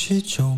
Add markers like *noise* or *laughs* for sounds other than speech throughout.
许久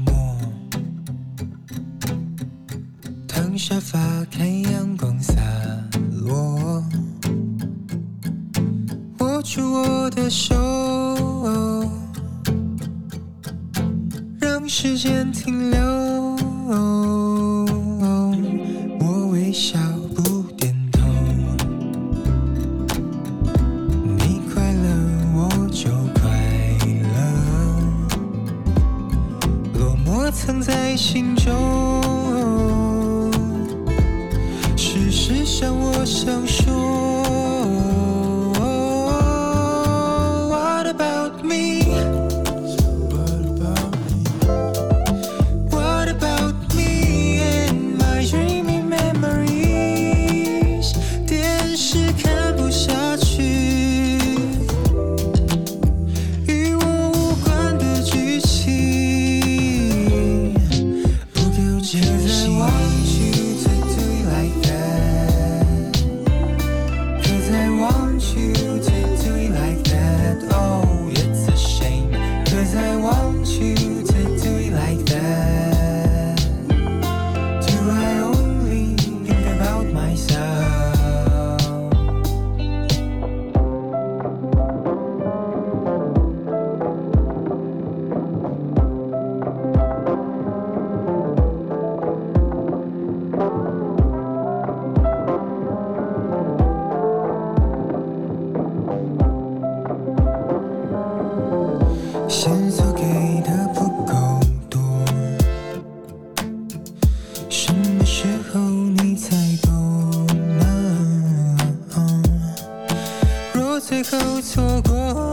最后错过。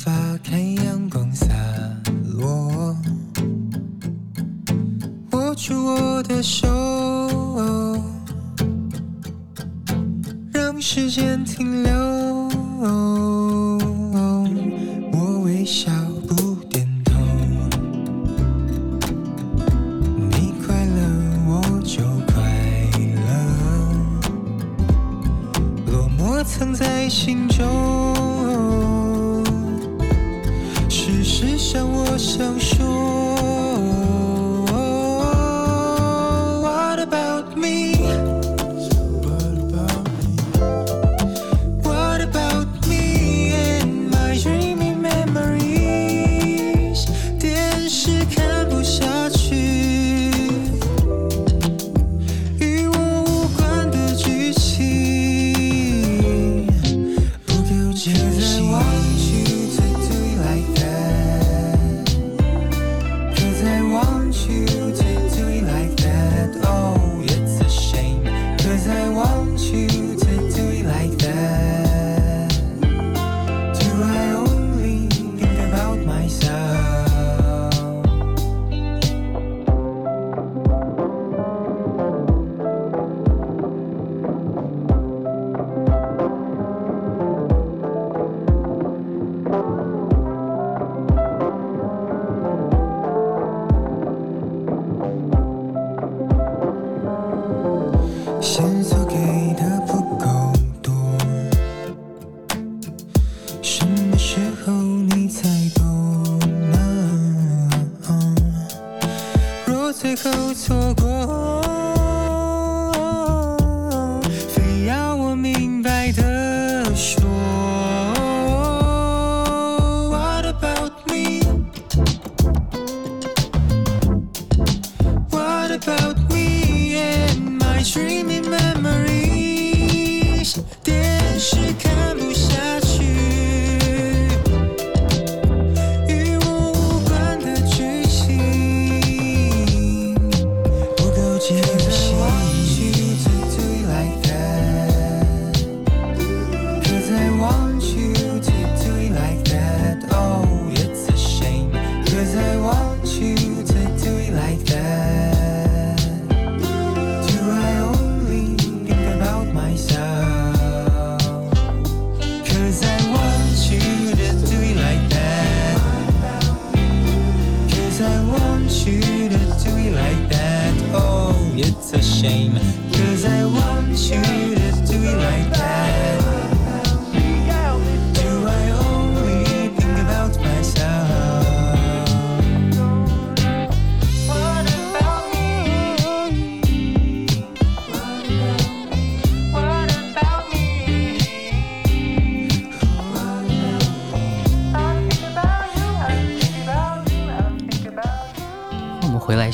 fire. 我想，我想说。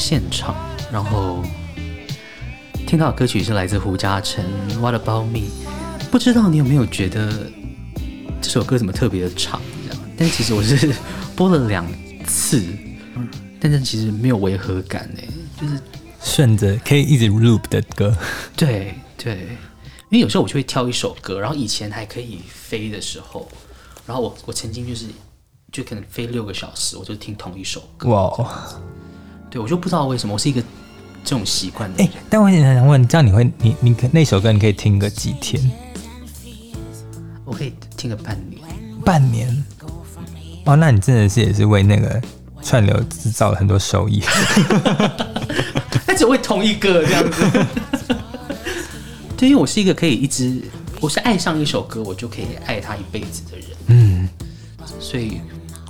现场，然后听到的歌曲是来自胡嘉诚《What About Me》，不知道你有没有觉得这首歌怎么特别的长？这样，但其实我是播了两次，但是其实没有违和感呢，就是顺着可以一直 loop 的歌，对对，因为有时候我就会挑一首歌，然后以前还可以飞的时候，然后我我曾经就是就可能飞六个小时，我就听同一首歌！对我就不知道为什么我是一个这种习惯的哎、人。但我很想问，这样你会你你可那首歌你可以听个几天？我可以听个半年，半年？哦，那你真的是也是为那个串流制造了很多收益。*laughs* 他只会同一个这样子。*laughs* 对，因为我是一个可以一直，我是爱上一首歌，我就可以爱他一辈子的人。嗯，所以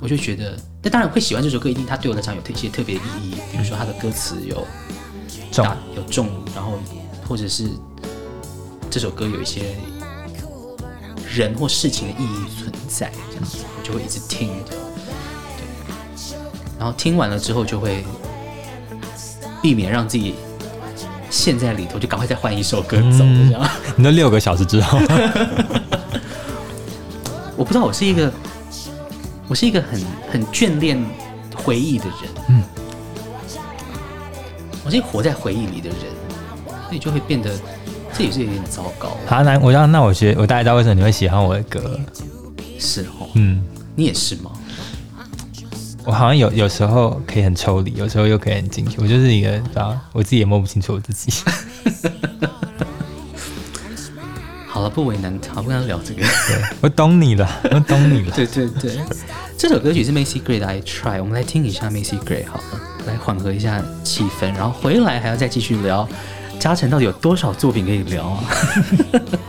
我就觉得，那当然会喜欢这首歌，一定它对我来讲有一些特别的意义，比如说它的歌词有重大有重，然后或者是这首歌有一些人或事情的意义存在，这样子我就会一直听的。对，然后听完了之后就会避免让自己陷在里头，就赶快再换一首歌走，嗯这样。你那六个小时之后，*laughs* 我不知道，我是一个，我是一个很很眷恋回忆的人。嗯，我是活在回忆里的人，所以就会变得这也是有点糟糕。好，那我让那我觉得我大概知道为什么你会喜欢我的歌。是哦，嗯，你也是吗？我好像有有时候可以很抽离，有时候又可以很进去。我就是一个，我自己也摸不清楚我自己。*laughs* 不为难，他不跟他聊这个。我懂你了，*laughs* 我懂你了。对对对，这首歌曲是 Macy Gray 的《I Try》，我们来听一下 Macy Gray 好了，来缓和一下气氛，然后回来还要再继续聊嘉诚到底有多少作品可以聊啊？*laughs*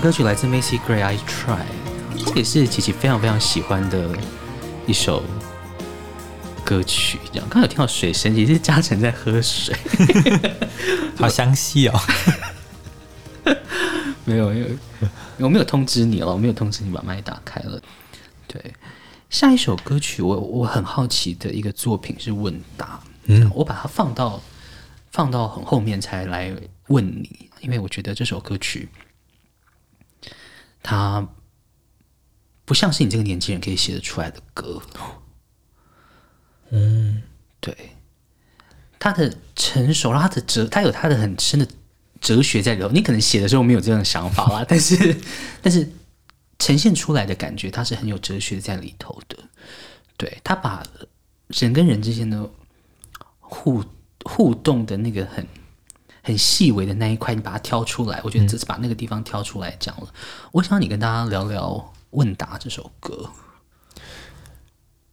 歌曲来自 Macy Gray，《I Try》，这也是琪琪非常非常喜欢的一首歌曲。这样，刚才有听到水声，其实是嘉诚在喝水，*laughs* 好详细哦。*laughs* 没有，没有，我没有通知你了，我没有通知你把麦打开了。对，下一首歌曲我我很好奇的一个作品是问答，嗯，我把它放到放到很后面才来问你，因为我觉得这首歌曲。它不像是你这个年轻人可以写得出来的歌，嗯，对，他的成熟，他的哲，他有他的很深的哲学在里头。你可能写的时候没有这样的想法啦，*laughs* 但是，但是呈现出来的感觉，他是很有哲学在里头的。对，他把人跟人之间的互互动的那个很。很细微的那一块，你把它挑出来，我觉得这是把那个地方挑出来讲了。嗯、我想你跟大家聊聊《问答》这首歌。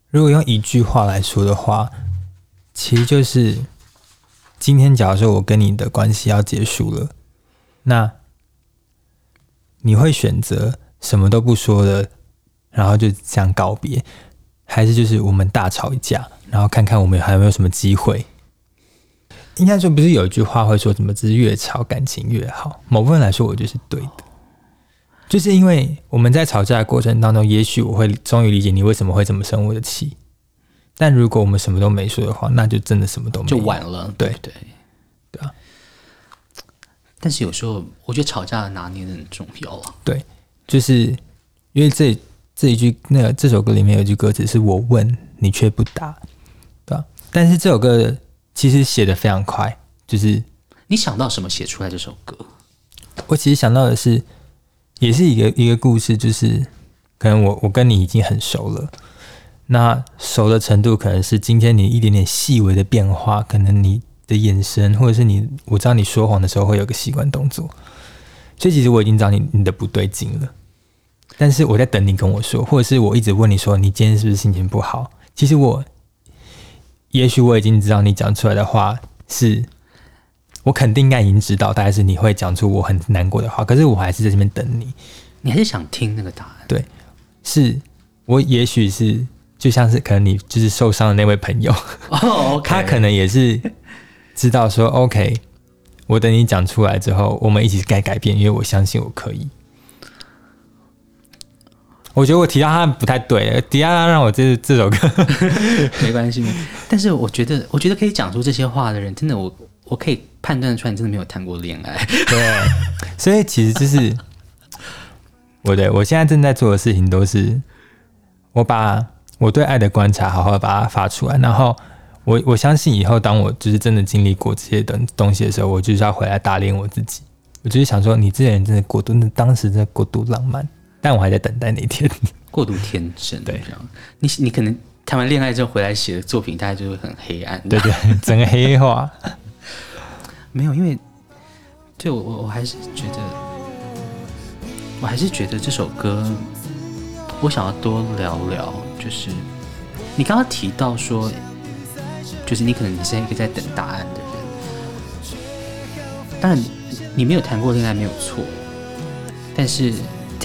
如果用一句话来说的话，其实就是今天，假如说我跟你的关系要结束了，那你会选择什么都不说的，然后就这样告别，还是就是我们大吵一架，然后看看我们还有没有什么机会？应该说不是有一句话会说什么“只是越吵感情越好”。某部分来说，我觉得是对的，就是因为我们在吵架的过程当中，也许我会终于理解你为什么会这么生我的气。但如果我们什么都没说的话，那就真的什么都没有，就晚了。对对对啊！但是有时候我觉得吵架的拿捏很重要啊。对，就是因为这这一句那个这首歌里面有一句歌词是我问你却不答，对吧？但是这首歌。其实写的非常快，就是你想到什么写出来这首歌？我其实想到的是，也是一个一个故事，就是可能我我跟你已经很熟了，那熟的程度可能是今天你一点点细微的变化，可能你的眼神，或者是你我知道你说谎的时候会有个习惯动作，所以其实我已经知道你你的不对劲了，但是我在等你跟我说，或者是我一直问你说你今天是不是心情不好？其实我。也许我已经知道你讲出来的话是，我肯定应该已经知道，大概是你会讲出我很难过的话，可是我还是在这边等你，你还是想听那个答案？对，是我也许是就像是可能你就是受伤的那位朋友，哦，*laughs* 他可能也是知道说，OK，我等你讲出来之后，我们一起该改变，因为我相信我可以。我觉得我提到他不太对，迪亚拉让我这这首歌 *laughs* 没关系，但是我觉得，我觉得可以讲出这些话的人，真的我，我我可以判断出来，你真的没有谈过恋爱。对，所以其实就是我对我现在正在做的事情，都是我把我对爱的观察好好的把它发出来，然后我我相信以后当我就是真的经历过这些东东西的时候，我就是要回来打脸我自己。我就是想说，你这个人真的过度，那当时真的过度浪漫。但我还在等待那一天，过度天真。对，这样你你可能谈完恋爱之后回来写的作品，大概就会很黑暗。对对，整个黑化。*laughs* 没有，因为对我我我还是觉得，我还是觉得这首歌，我想要多聊聊。就是你刚刚提到说，就是你可能你是一个在等答案的人。当然，你没有谈过恋爱没有错，但是。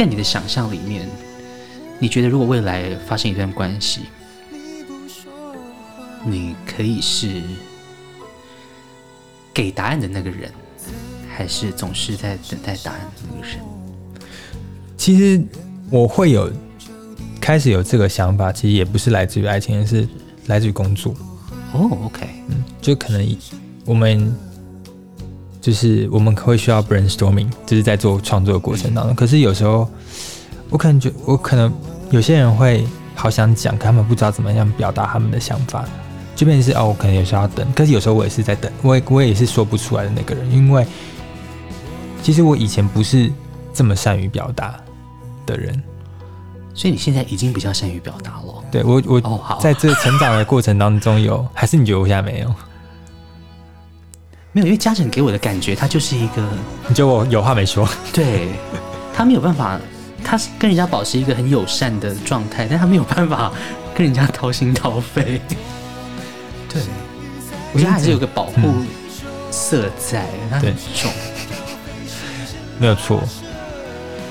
在你的想象里面，你觉得如果未来发生一段关系，你可以是给答案的那个人，还是总是在等待答案的那个人？其实我会有开始有这个想法，其实也不是来自于爱情，而是来自于工作。哦，OK，嗯，就可能我们。就是我们会需要 brainstorming，就是在做创作的过程当中。可是有时候，我可能觉我可能有些人会好想讲，可他们不知道怎么样表达他们的想法，就变成是哦，我可能有时候要等。可是有时候我也是在等，我也我也是说不出来的那个人，因为其实我以前不是这么善于表达的人，所以你现在已经比较善于表达了。对我我哦好，在这成长的过程当中有，还是你觉得我现在没有？没有，因为家长给我的感觉，他就是一个，你觉得我有话没说？*laughs* 对，他没有办法，他是跟人家保持一个很友善的状态，但他没有办法跟人家掏心掏肺。对，我觉得还是有个保护色在，他很重。没有错，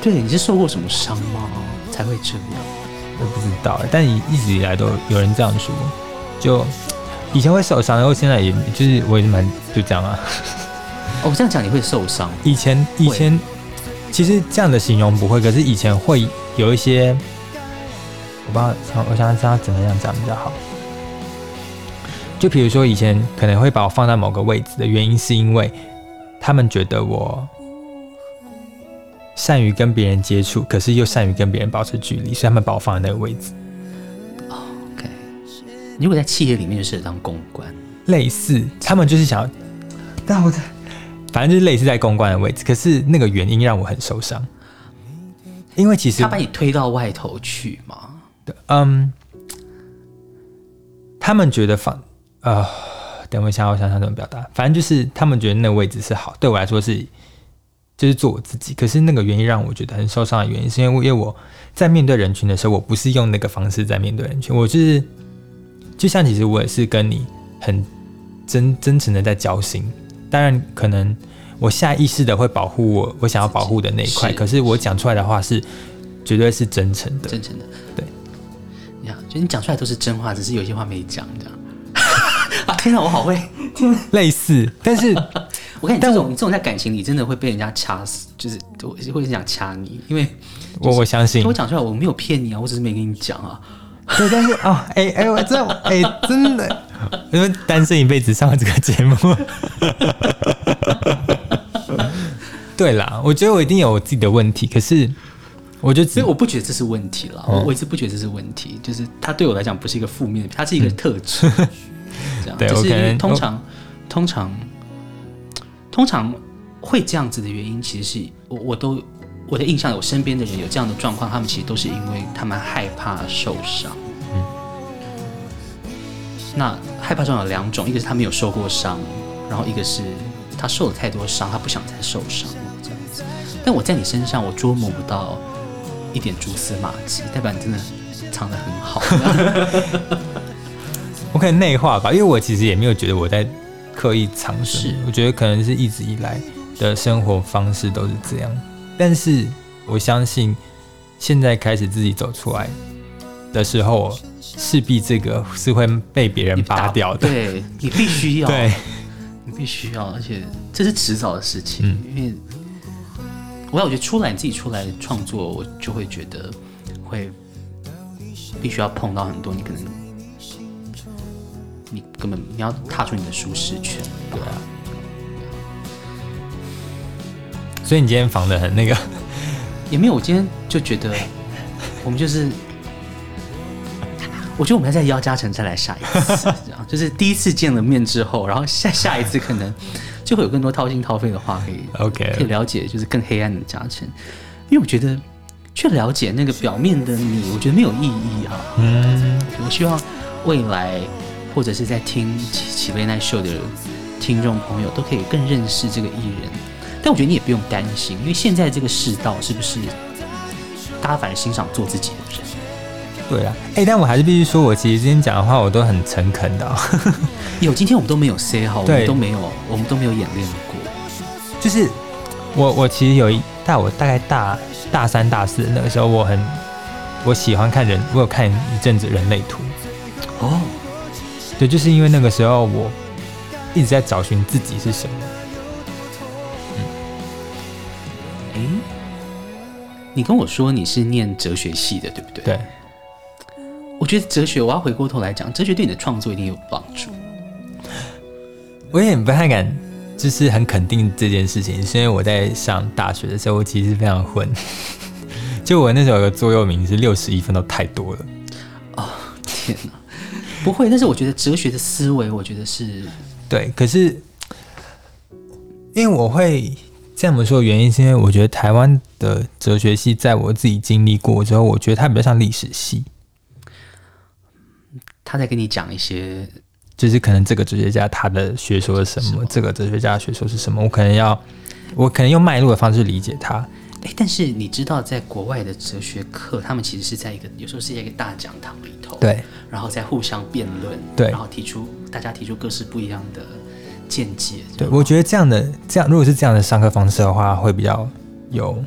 对，你是受过什么伤吗？才会这样？我不知道欸，但一直以来都有人这样说，就以前会受伤，然后现在也就是我也蛮就这样啊。哦，这样讲你会受伤？以前以前其实这样的形容不会，可是以前会有一些，我不知道，我想知道怎么样讲比较好。就比如说以前可能会把我放在某个位置的原因，是因为他们觉得我善于跟别人接触，可是又善于跟别人保持距离，所以他们把我放在那个位置。如果在企业里面，就适合当公关，类似他们就是想要，但我的反正就是类似在公关的位置，可是那个原因让我很受伤，因为其实他把你推到外头去嘛。嗯，他们觉得放。呃，等我一下，我想想怎么表达。反正就是他们觉得那个位置是好，对我来说是，就是做我自己。可是那个原因让我觉得很受伤的原因，是因为因为我在面对人群的时候，我不是用那个方式在面对人群，我就是就像其实我也是跟你很真真诚的在交心。当然，可能我下意识的会保护我我想要保护的那一块，可是我讲出来的话是绝对是真诚的，真诚的。对，你看，就你讲出来都是真话，只是有些话没讲这样。*laughs* 啊！天哪，我好会听类似，但是 *laughs* 我看你这种，你这种在感情里真的会被人家掐死，就是会会想掐你，因为、就是、我我相信，我讲出来我没有骗你啊，我只是没跟你讲啊。对，但是哦，哎、欸、哎、欸，我这哎、欸、真的，因为单身一辈子上了这个节目。对啦，我觉得我一定有我自己的问题，可是我就所以我不觉得这是问题了，我我一直不觉得这是问题，就是它对我来讲不是一个负面的，它是一个特质。嗯这样，对，就是因为通常，通常，通常会这样子的原因，其实是我我都我的印象，我身边的人有这样的状况，他们其实都是因为他们害怕受伤。嗯，那害怕受伤有两种，一个是他没有受过伤，然后一个是他受了太多伤，他不想再受伤这样子。但我在你身上，我捉摸不到一点蛛丝马迹，代表你真的藏得很好。*laughs* 我可能内化吧，因为我其实也没有觉得我在刻意藏什么。我觉得可能是一直以来的生活方式都是这样。但是我相信，现在开始自己走出来的时候，势必这个是会被别人拔掉的。对，你必须要，对，你必须要，而且这是迟早的事情。嗯、因为我要我觉得出来你自己出来创作，我就会觉得会必须要碰到很多你可能。你根本你要踏出你的舒适圈，对啊。所以你今天防的很那个，也没有。我今天就觉得，我们就是，我觉得我们要再邀嘉诚再来下一次，*laughs* 这样就是第一次见了面之后，然后下下一次可能就会有更多掏心掏肺的话可以，OK，可以了解，就是更黑暗的嘉诚。因为我觉得去了解那个表面的你，我觉得没有意义啊。嗯，我希望未来。或者是在听起 Late Night Show 的听众朋友，都可以更认识这个艺人。但我觉得你也不用担心，因为现在这个世道是不是大家反而欣赏做自己的人？对啊，哎、欸，但我还是必须说，我其实今天讲的话我都很诚恳的、哦。有，今天我们都没有 say 好，我们都没有，我们都没有演练过。就是我，我其实有一大我大概大大三、大四那个时候，我很我喜欢看人，我有看一阵子人类图。哦。对，就是因为那个时候我一直在找寻自己是什么。你跟我说你是念哲学系的，对不对？对。我觉得哲学，我要回过头来讲，哲学对你的创作一定有帮助。我也不太敢，就是很肯定这件事情，是因为我在上大学的时候，我其实非常混。*laughs* 就我那时候有个座右铭是六十一分都太多了。哦，天哪！不会，但是我觉得哲学的思维，我觉得是对。可是，因为我会这么说的原因，是因为我觉得台湾的哲学系，在我自己经历过之后，我觉得它比较像历史系。他在跟你讲一些，就是可能这个哲学家他的学说是什么，这个哲学家的学说是什么，我可能要，我可能用脉络的方式理解他。哎，但是你知道，在国外的哲学课，他们其实是在一个有时候是在一个大讲堂里头，对，然后在互相辩论，对，然后提出大家提出各式不一样的见解。对，我觉得这样的这样，如果是这样的上课方式的话，会比较有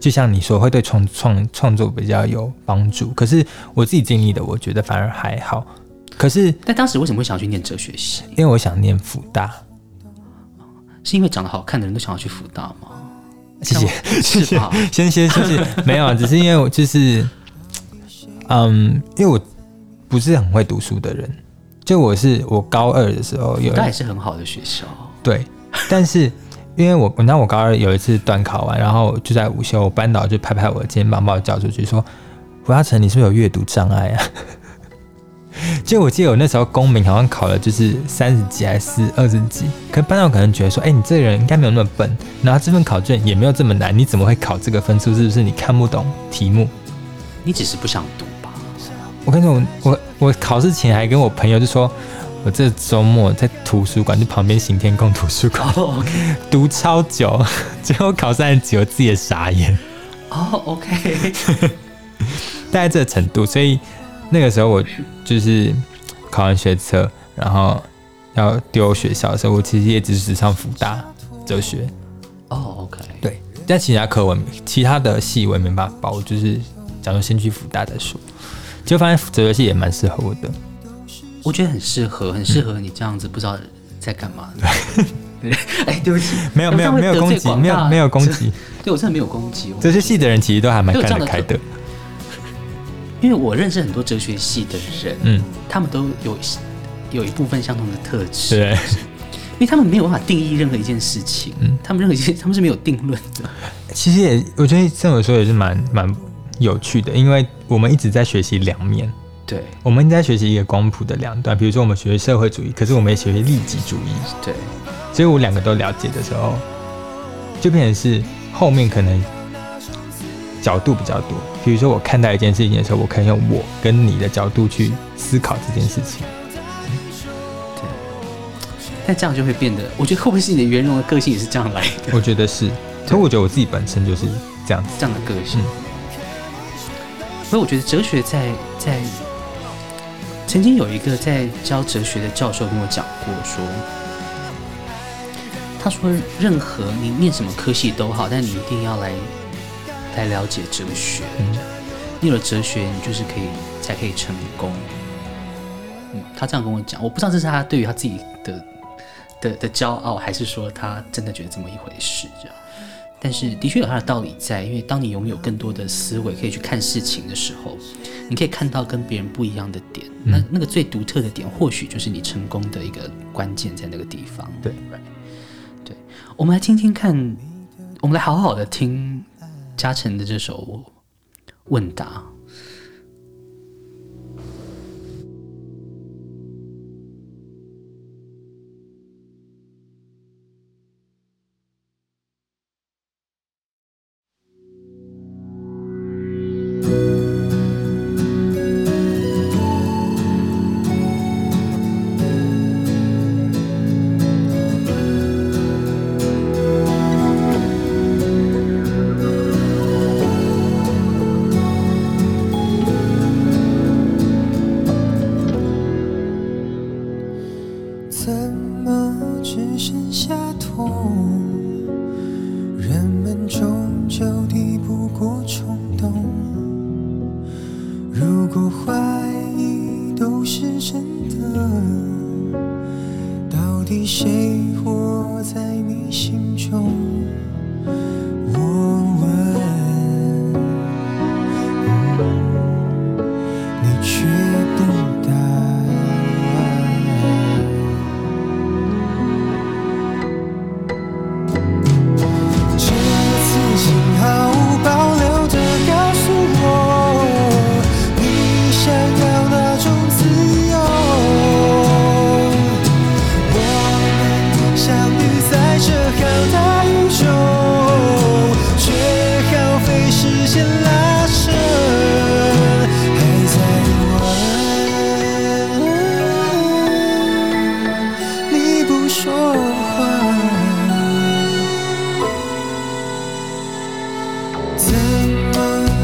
就像你说会对创创创作比较有帮助。可是我自己经历的，我觉得反而还好。可是，但当时为什么会想要去念哲学系？因为我想念复大，是因为长得好看的人都想要去复大吗？谢谢，谢是吧谢，先先谢谢，没有，只是因为我就是，嗯，因为我不是很会读书的人，就我是我高二的时候有，那也是很好的学校，对，但是因为我，那我高二有一次段考完，然后就在午休，我班导就拍拍我的肩膀，把我叫出去说：“胡嘉诚，你是不是有阅读障碍啊？” *laughs* 就我记得我那时候公民好像考了就是三十几还是二十几，可班长可能觉得说，哎、欸，你这个人应该没有那么笨，然后这份考卷也没有这么难，你怎么会考这个分数？是不是你看不懂题目？你只是不想读吧？我跟你说，我我考试前还跟我朋友就说，我这周末在图书馆就旁边行天宫图书馆、*laughs* 读超久，*laughs* 最后考三十几，我自己也傻眼。哦，*laughs* OK，大概这个程度，所以。那个时候我就是考完学测，然后要丢学校的时候，我其实也只是上福大哲学。哦，OK，对，但其他课文、其他的系我也没办法报，我就是假如先去福大再说。就发现哲学系也蛮适合我的，我觉得很适合，很适合你这样子不知道在干嘛。对，*laughs* 哎，对不起，没有没有没有攻击，没有没有攻击，对我真的没有攻击。哲学系的人其实都还蛮看得开的。因为我认识很多哲学系的人，嗯，他们都有有一部分相同的特质，对，因为他们没有办法定义任何一件事情，嗯，他们任何一件他们是没有定论的。其实也，我觉得这么说也是蛮蛮有趣的，因为我们一直在学习两面，对，我们一直在学习一个光谱的两端，比如说我们学社会主义，可是我们也学习利己主义，对，所以我两个都了解的时候，就变成是后面可能。角度比较多，比如说我看待一件事情的时候，我可以用我跟你的角度去思考这件事情。对，但这样就会变得，我觉得会不会是你的圆融的个性也是这样来的？我觉得是，所以我觉得我自己本身就是这样子这样的个性。所以我觉得哲学在在曾经有一个在教哲学的教授跟我讲过说，他说任何你念什么科系都好，但你一定要来。来了解哲学，你有了哲学，你就是可以才可以成功。嗯，他这样跟我讲，我不知道这是他对于他自己的的的骄傲，还是说他真的觉得这么一回事这样。但是的确有它的道理在，因为当你拥有更多的思维可以去看事情的时候，你可以看到跟别人不一样的点。嗯、那那个最独特的点，或许就是你成功的一个关键在那个地方。对，right? 对，我们来听听看，我们来好好的听。嘉诚的这首问答。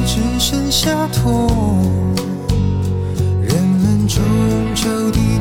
只剩下痛，人们终究的。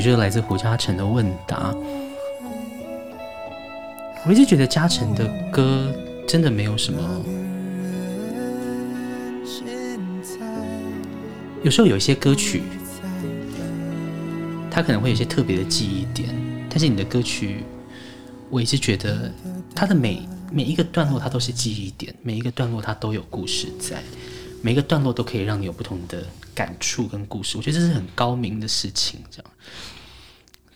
就是来自胡嘉诚的《问答》。我一直觉得嘉诚的歌真的没有什么，有时候有一些歌曲，他可能会有一些特别的记忆点，但是你的歌曲，我一直觉得他的每每一个段落，它都是记忆点，每一个段落它都有故事在，每一个段落都可以让你有不同的感触跟故事。我觉得这是很高明的事情，这样。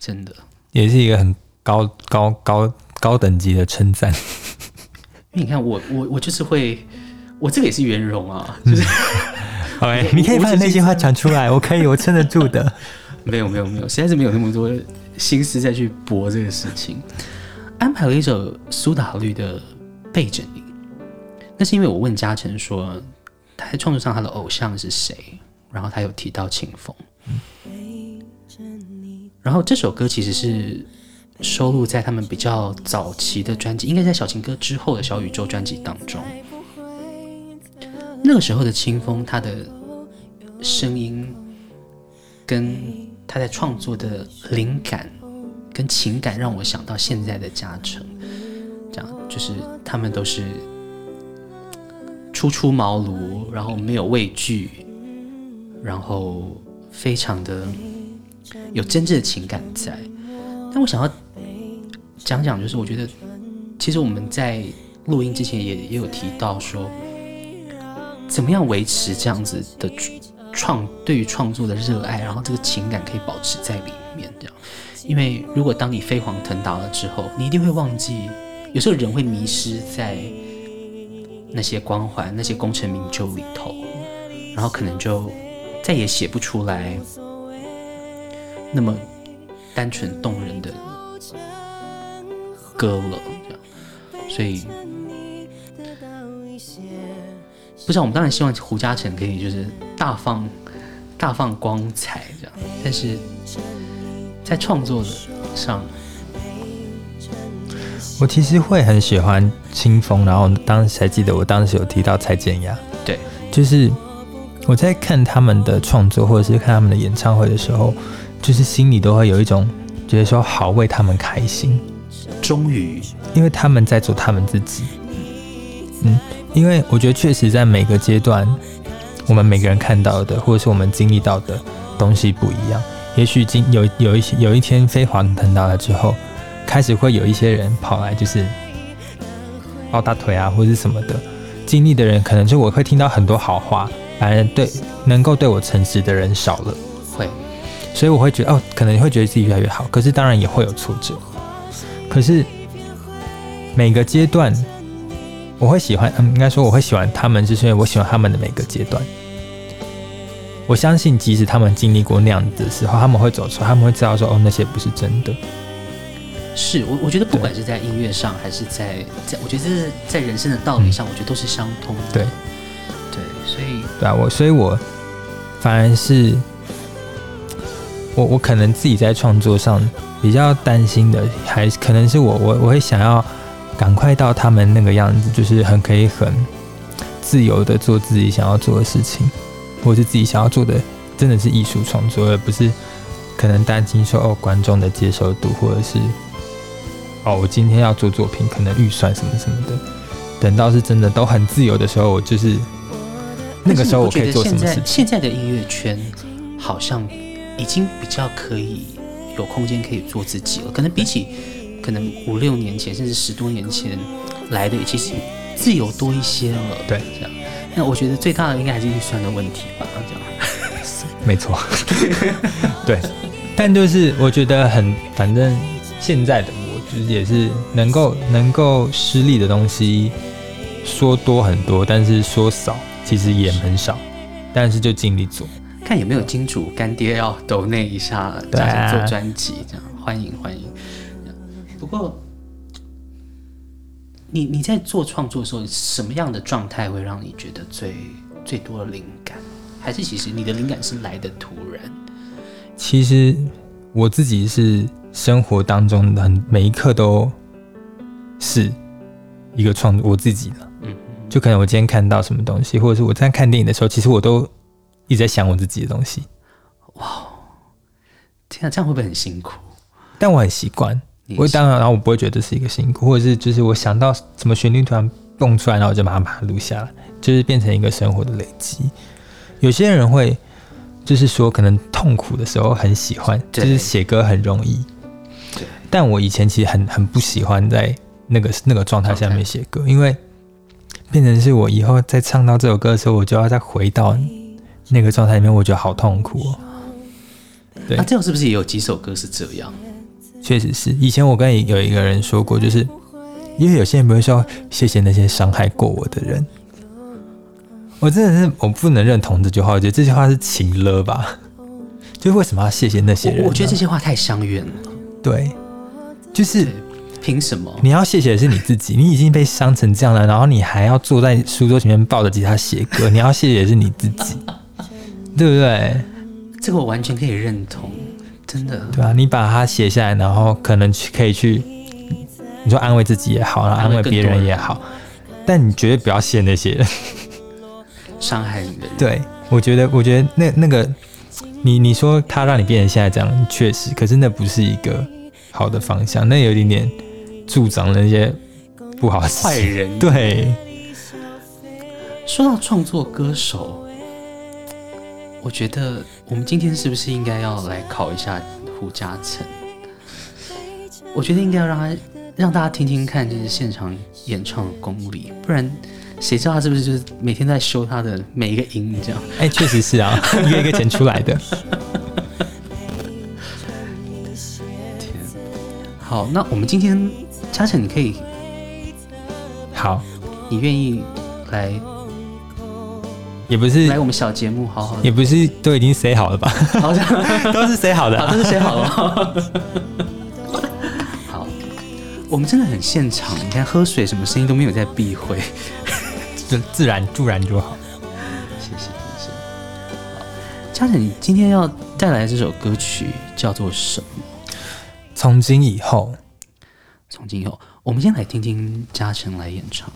真的，也是一个很高高高高等级的称赞。因为你看，我我我就是会，我这个也是圆融啊，就是，*laughs* OK，你可以把那些话讲出来，我可以，我撑得住的。没有没有没有，实在是没有那么多心思再去搏这个事情。安排了一首苏打绿的《背影》，那是因为我问嘉诚说，他在创作上他的偶像是谁，然后他有提到清风。然后这首歌其实是收录在他们比较早期的专辑，应该在小情歌之后的小宇宙专辑当中。那个时候的清风，他的声音跟他在创作的灵感跟情感，让我想到现在的嘉诚，这样就是他们都是初出茅庐，然后没有畏惧，然后非常的有真挚的情感在。但我想要讲讲，就是我觉得其实我们在录音之前也也有提到说，怎么样维持这样子的创对于创作的热爱，然后这个情感可以保持在里面，这样。因为如果当你飞黄腾达了之后，你一定会忘记，有时候人会迷失在那些光环、那些功成名就里头，然后可能就再也写不出来那么单纯动人的歌了，这样。所以，不知道我们当然希望胡嘉诚可以就是大放大放光彩这样，但是。在创作的上，我其实会很喜欢清风，然后当时还记得我当时有提到蔡健雅，对，就是我在看他们的创作或者是看他们的演唱会的时候，就是心里都会有一种觉得说好为他们开心，终于，因为他们在做他们自己，嗯，因为我觉得确实在每个阶段，我们每个人看到的或者是我们经历到的东西不一样。也许今有有一些有一天飞黄腾达了之后，开始会有一些人跑来就是抱大腿啊，或者是什么的。经历的人可能就我会听到很多好话，反而对能够对我诚实的人少了。会，所以我会觉得哦，可能你会觉得自己越来越好。可是当然也会有挫折。可是每个阶段，我会喜欢，嗯，应该说我会喜欢他们，就是因为我喜欢他们的每个阶段。我相信，即使他们经历过那样子的时候，他们会走出来，他们会知道说：“哦，那些不是真的。”是我，我觉得不管是在音乐上，还是在在，我觉得在人生的道理上，嗯、我觉得都是相通的。对，对，所以对啊，我所以，我反而是我，我可能自己在创作上比较担心的，还可能是我，我我会想要赶快到他们那个样子，就是很可以很自由的做自己想要做的事情。或是自己想要做的，真的是艺术创作，而不是可能担心说哦观众的接受度，或者是哦我今天要做作品，可能预算什么什么的。等到是真的都很自由的时候，我就是那个时候我可以做什么事情。现在的音乐圈好像已经比较可以有空间可以做自己了，可能比起可能五六年前甚至十多年前来的，其实自由多一些了。对，这样。那我觉得最大的应该还是预算的问题吧，这样。*laughs* 没错，*laughs* 对。但就是我觉得很，反正现在的我就是也是能够能够失利的东西说多很多，但是说少其实也很少，但是就尽力做。看有没有金主干爹要抖内一下，对啊，做专辑这样，欢迎欢迎。不过。你你在做创作的时候，什么样的状态会让你觉得最最多的灵感？还是其实你的灵感是来的突然？其实我自己是生活当中的每一刻都是一个创作，我自己的。嗯，就可能我今天看到什么东西，或者是我在看电影的时候，其实我都一直在想我自己的东西。哇，天啊，这样会不会很辛苦？但我很习惯。我当然，然后我不会觉得这是一个辛苦，或者是就是我想到什么旋律突然蹦出来，然后我就马上把它录下来，就是变成一个生活的累积。有些人会就是说，可能痛苦的时候很喜欢，就是写歌很容易。对。但我以前其实很很不喜欢在那个那个状态下面写歌，因为变成是我以后再唱到这首歌的时候，我就要再回到那个状态里面，我觉得好痛苦哦。对。那这样是不是也有几首歌是这样？确实是。以前我跟有一个人说过，就是因为有些人不会说谢谢那些伤害过我的人。我真的是我不能认同这句话，我觉得这句话是情了吧？就是为什么要谢谢那些人？我，我觉得这些话太伤人了。对，就是凭什么？你要谢谢的是你自己，你已经被伤成这样了，然后你还要坐在书桌前面抱着吉他写歌，你要谢谢的是你自己，对不对？这个我完全可以认同，真的。对啊，你把它写下来，然后可能去可以去，你说安慰自己也好，然后安慰别人也好，但你绝对不要谢那些人。伤害你的人，*laughs* 对，我觉得，我觉得那那个，你你说他让你变成现在这样，确实，可是那不是一个好的方向，那有一点点助长了那些不好的坏人。对，说到创作歌手，我觉得我们今天是不是应该要来考一下胡嘉诚？我觉得应该要让他让大家听听看，就是现场演唱的功力，不然。谁知道他是不是就是每天在修他的每一个音这样？哎、欸，确实是啊，*laughs* 一个一个剪出来的。天，好，那我们今天嘉诚，你可以好，你愿意来？也不是来我们小节目，好好，也不是都已经 say 好了吧？好像 *laughs* 都是 say 好的、啊，都是 say 好了。*laughs* 好，我们真的很现场，你看喝水什么声音都没有在避讳。就自然助然就好，谢谢谢谢。好，嘉诚，你今天要带来这首歌曲叫做什么？从今以后，从今以后，我们先来听听嘉诚来演唱。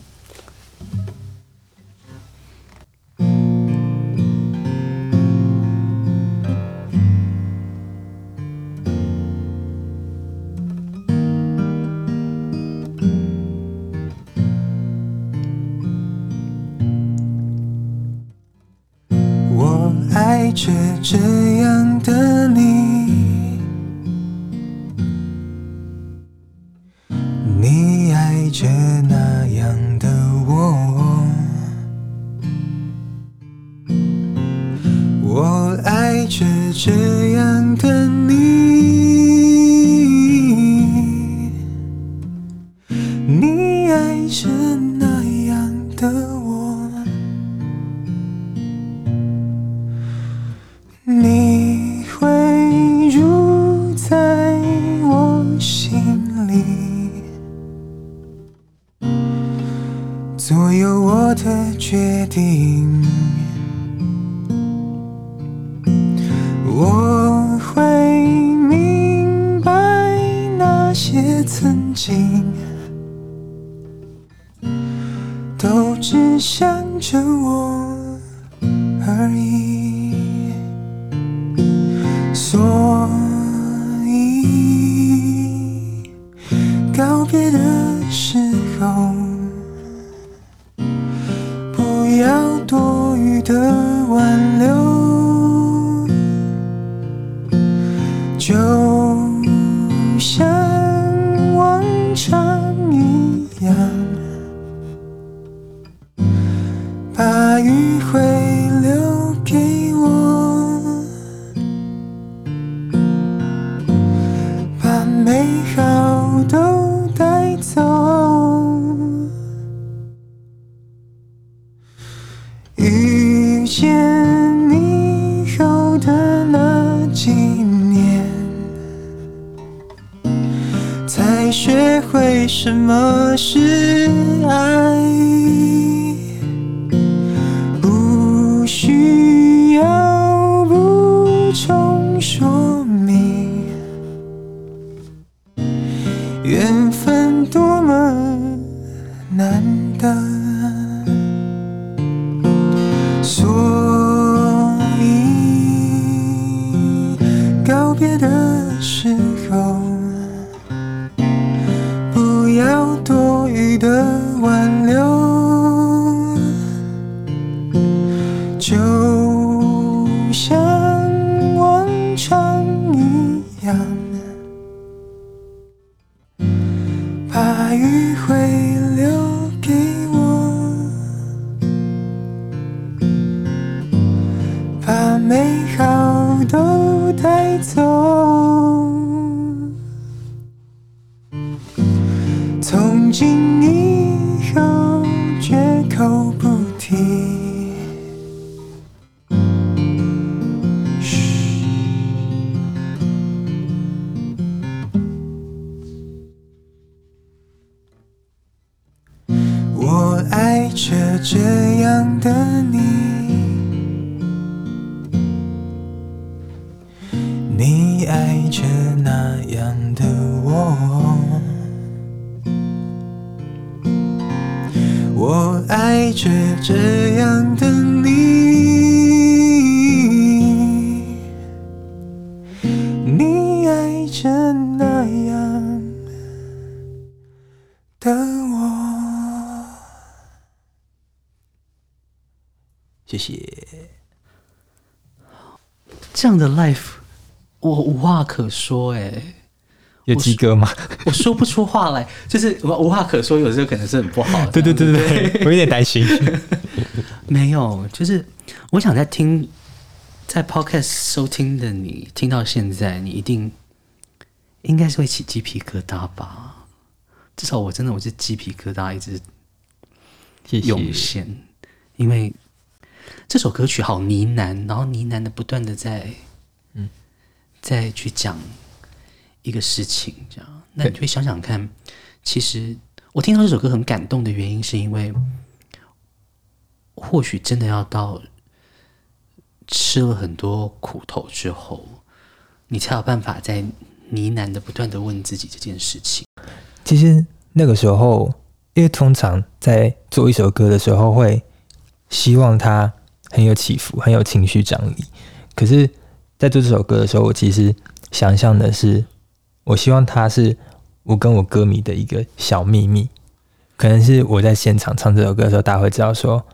大雨回。life，我无话可说哎、有鸡哥吗？我说不出话来，就是我无话可说，有时候可能是很不好的。*laughs* 对对对对对，我有点担心。*laughs* 没有，就是我想在听，在 podcast 收听的你，听到现在，你一定应该是会起鸡皮疙瘩吧？至少我真的，我是鸡皮疙瘩一直涌现，因为这首歌曲好呢喃，然后呢喃的不断的在，嗯，再去讲一个事情，这样，那你会想想看，其实我听到这首歌很感动的原因，是因为或许真的要到吃了很多苦头之后，你才有办法在呢喃的不断的问自己这件事情。其实那个时候，因为通常在做一首歌的时候，会希望它很有起伏，很有情绪张力。可是，在做这首歌的时候，我其实想象的是，我希望它是我跟我歌迷的一个小秘密。可能是我在现场唱这首歌的时候，大家会知道说，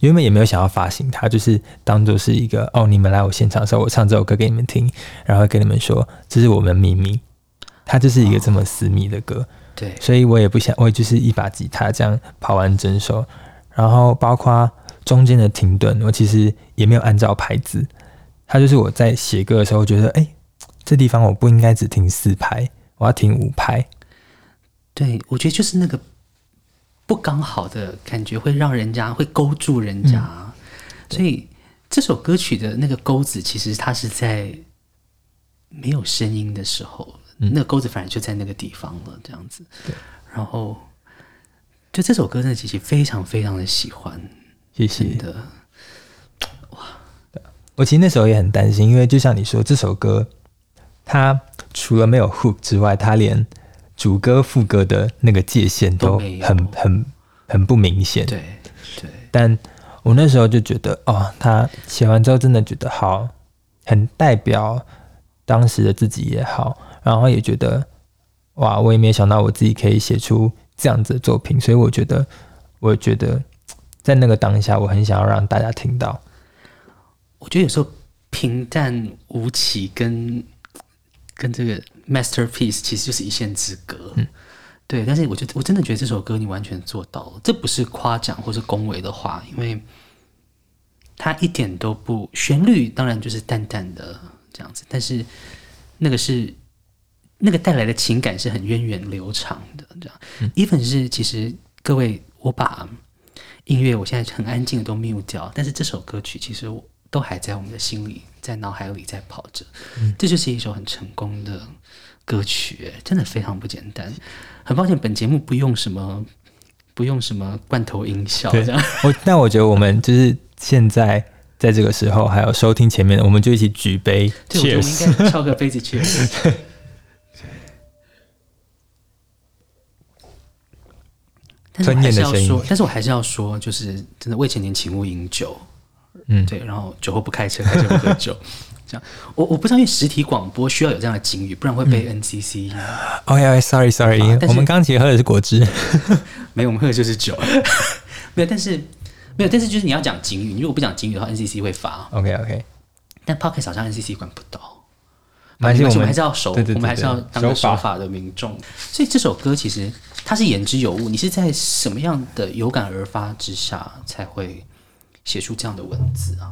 原本也没有想要发行它，就是当做是一个哦，你们来我现场的时候，我唱这首歌给你们听，然后跟你们说，这是我们秘密。它就是一个这么私密的歌。对，所以我也不想，我也就是一把吉他这样跑完整首，然后包括中间的停顿，我其实也没有按照拍子，它就是我在写歌的时候觉得，哎，这地方我不应该只停四拍，我要停五拍。对，我觉得就是那个不刚好的感觉，会让人家会勾住人家，嗯、所以这首歌曲的那个钩子，其实它是在没有声音的时候。那个钩子反而就在那个地方了，这样子。对，然后就这首歌，真的其实非常非常的喜欢，谢谢的。哇，我其实那时候也很担心，因为就像你说，这首歌它除了没有 hook 之外，它连主歌副歌的那个界限都很很很不明显。对对。但我那时候就觉得，哦，他写完之后真的觉得好，很代表当时的自己也好。然后也觉得，哇！我也没想到我自己可以写出这样子的作品，所以我觉得，我觉得在那个当下，我很想要让大家听到。我觉得有时候平淡无奇跟跟这个 masterpiece 其实就是一线之隔。嗯，对。但是我觉得我真的觉得这首歌你完全做到了，这不是夸奖或是恭维的话，因为它一点都不旋律，当然就是淡淡的这样子，但是那个是。那个带来的情感是很源远流长的，这样。even 是其实各位，我把音乐我现在很安静的都 mute 掉，但是这首歌曲其实我都还在我们的心里，在脑海里在跑着。嗯，这就是一首很成功的歌曲，真的非常不简单。很抱歉，本节目不用什么不用什么罐头音效，这样。我但我觉得我们就是现在在这个时候，还有收听前面的，我们就一起举杯，对，我们应该敲个杯子，cheers。*laughs* 但是我还是要说，但是我还是要说，就是真的未成年请勿饮酒，嗯，对，然后酒后不开车，开车不喝酒，*laughs* 这样。我我不知道，因为实体广播需要有这样的警语，不然会被 NCC。OK，Sorry，Sorry，我们刚其实喝的是果汁，*laughs* 没有，我们喝的就是酒。*laughs* 没有，但是没有，但是就是你要讲警语，你如果不讲警语的话，NCC 会罚。OK，OK，但 Podcast 好像 NCC 管不到。反正我们还是要守，我们还是要当个守法的民众。所以这首歌其实它是言之有物。你是在什么样的有感而发之下才会写出这样的文字啊？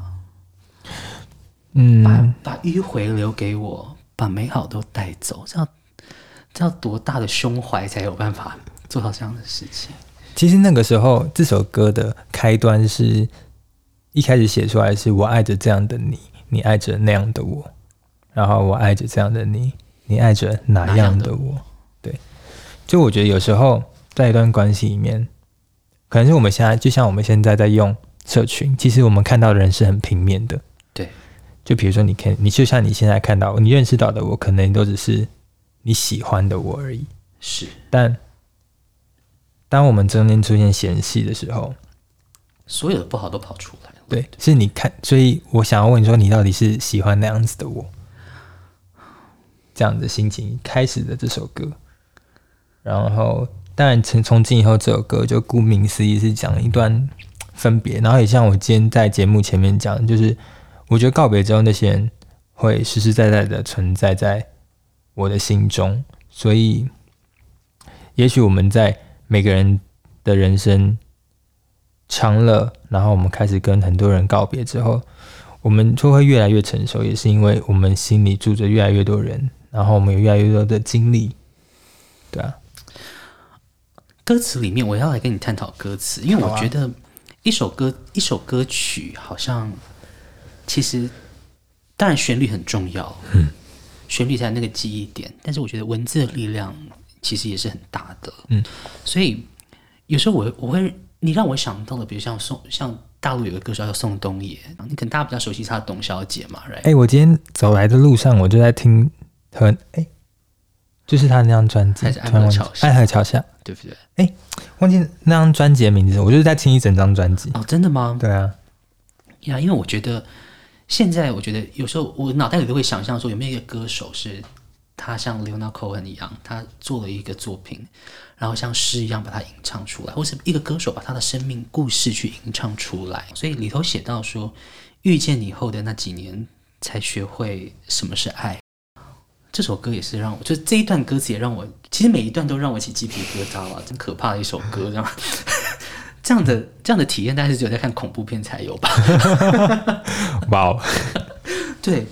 嗯，把把迂回留给我，把美好都带走，这要这要多大的胸怀才有办法做到这样的事情。其实那个时候，这首歌的开端是一开始写出来是我爱着这样的你，你爱着那样的我，然后我爱着这样的你，你爱着哪样的我？对，就我觉得有时候在一段关系里面，可能是我们现在就像我们现在在用社群，其实我们看到的人是很平面的。对，就比如说，你看，你就像你现在看到，你认识到的我，可能都只是你喜欢的我而已。是，但当我们中间出现嫌隙的时候，所有的不好都跑出来了。对，是你看，所以我想要问你说，你到底是喜欢那样子的我，这样的心情开始的这首歌，然后当然从从今以后这首歌就顾名思义是讲一段。分别，然后也像我今天在节目前面讲，就是我觉得告别之后，那些人会实实在在的存在在我的心中，所以也许我们在每个人的人生长了，然后我们开始跟很多人告别之后，我们就会越来越成熟，也是因为我们心里住着越来越多人，然后我们有越来越多的经历，对啊。歌词里面我要来跟你探讨歌词，因为我觉得。一首歌，一首歌曲，好像其实当然旋律很重要，嗯，旋律在那个记忆点。但是我觉得文字的力量其实也是很大的，嗯。所以有时候我我会，你让我想到了，比如像宋，像大陆有个歌手叫宋冬野，你可能大家比较熟悉他的董小姐嘛，哎、我今天走来的路上，我就在听很哎。欸就是他那张专辑，《爱河桥下》，爱河桥下，对不对？哎、欸，忘记那张专辑的名字，我就是在听一整张专辑。哦，真的吗？对啊，呀，因为我觉得现在，我觉得有时候我脑袋里都会想象说，有没有一个歌手是他像 Leonard Cohen 一样，他做了一个作品，然后像诗一样把它吟唱出来，或是一个歌手把他的生命故事去吟唱出来。所以里头写到说，遇见你后的那几年，才学会什么是爱。这首歌也是让我，就这一段歌词也让我，其实每一段都让我起鸡皮疙瘩了，真可怕的一首歌，这样 *laughs* 这样的这样的体验，大概是只有在看恐怖片才有吧？*laughs* 哇 *laughs* 对，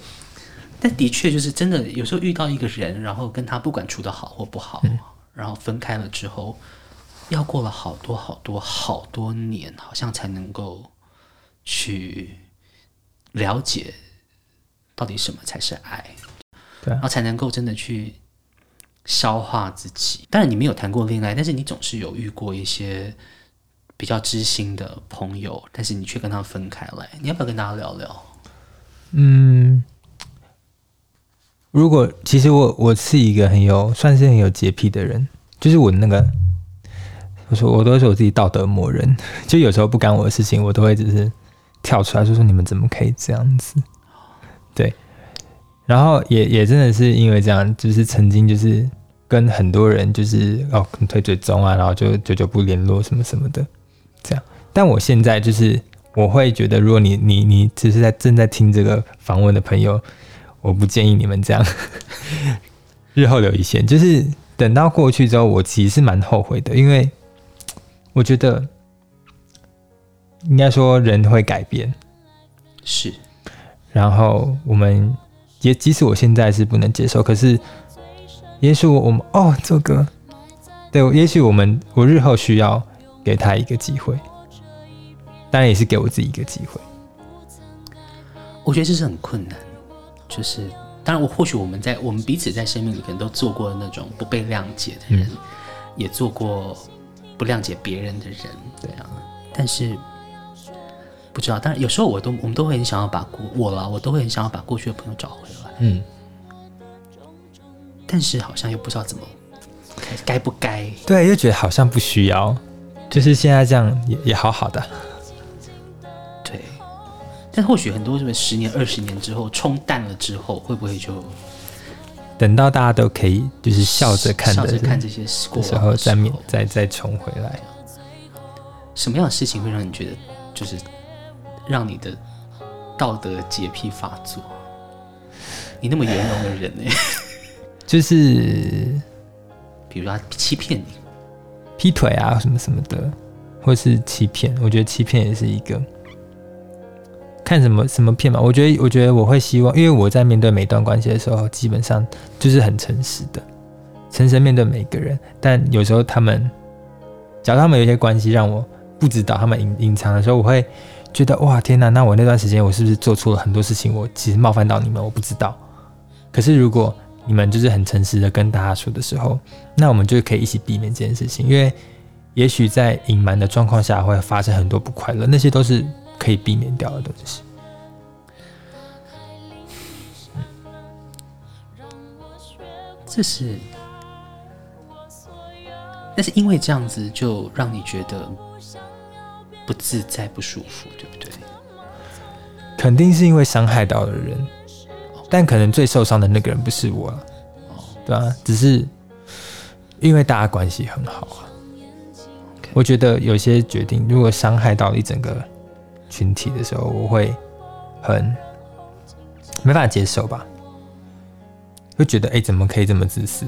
但的确就是真的，有时候遇到一个人，然后跟他不管处的好或不好，嗯、然后分开了之后，要过了好多好多好多年，好像才能够去了解到底什么才是爱。然后才能够真的去消化自己。当然，你没有谈过恋爱，但是你总是有遇过一些比较知心的朋友，但是你却跟他分开来。你要不要跟大家聊聊？嗯，如果其实我我是一个很有算是很有洁癖的人，就是我那个，我说我都是我自己道德魔人，就有时候不干我的事情，我都会只是跳出来说说你们怎么可以这样子？对。然后也也真的是因为这样，就是曾经就是跟很多人就是哦推追踪啊，然后就久久不联络什么什么的，这样。但我现在就是我会觉得，如果你你你只是在正在听这个访问的朋友，我不建议你们这样，*laughs* 日后留一线。就是等到过去之后，我其实是蛮后悔的，因为我觉得应该说人会改变，是，然后我们。也即使我现在是不能接受，可是也许我们哦，这个对，也许我们我日后需要给他一个机会，当然也是给我自己一个机会。我觉得这是很困难，就是当然我或许我们在我们彼此在生命里可能都做过那种不被谅解的人，嗯、也做过不谅解别人的人，对啊，但是。不知道，但是有时候我都我们都会很想要把过我了，我都会很想要把过去的朋友找回来。嗯，但是好像又不知道怎么该不该。对，又觉得好像不需要，就是现在这样也也好好的。对，但或许很多什么十年、二十年之后冲淡了之后，会不会就等到大家都可以就是笑着看着看这些过时候再面再再重回来？什么样的事情会让你觉得就是？让你的道德洁癖发作，你那么圆融的人呢？*laughs* 就是比如说他欺骗你、劈腿啊什么什么的，或是欺骗。我觉得欺骗也是一个看什么什么骗嘛。我觉得，我觉得我会希望，因为我在面对每段关系的时候，基本上就是很诚实的，诚实面对每个人。但有时候他们假如他们有一些关系让我不知道，他们隐隐藏的时候，我会觉得哇天哪，那我那段时间我是不是做错了很多事情？我其实冒犯到你们，我不知道。可是如果你们就是很诚实的跟大家说的时候，那我们就可以一起避免这件事情，因为也许在隐瞒的状况下会发生很多不快乐，那些都是可以避免掉的东西。这是，但是因为这样子就让你觉得不自在、不舒服，对不对？肯定是因为伤害到的人，但可能最受伤的那个人不是我啊，对啊，只是因为大家关系很好啊。我觉得有些决定如果伤害到一整个群体的时候，我会很没办法接受吧。会觉得哎、欸，怎么可以这么自私？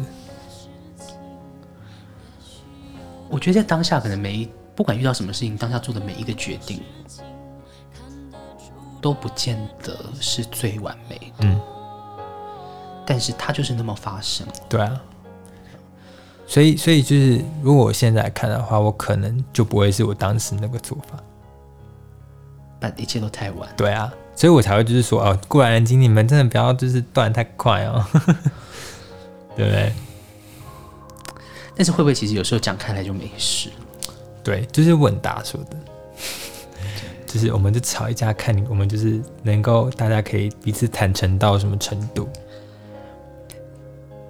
我觉得在当下，可能每一不管遇到什么事情，当下做的每一个决定，都不见得是最完美的。嗯，但是它就是那么发生。对啊。所以，所以就是，如果我现在看的话，我可能就不会是我当时那个做法。但一切都太晚。对啊。所以我才会就是说哦，过来人精，你们真的不要就是断太快哦，*laughs* 对不对？但是会不会其实有时候讲开来就没事？对，就是问答说的，*laughs* 就是我们就吵一架，看你我们就是能够大家可以彼此坦诚到什么程度？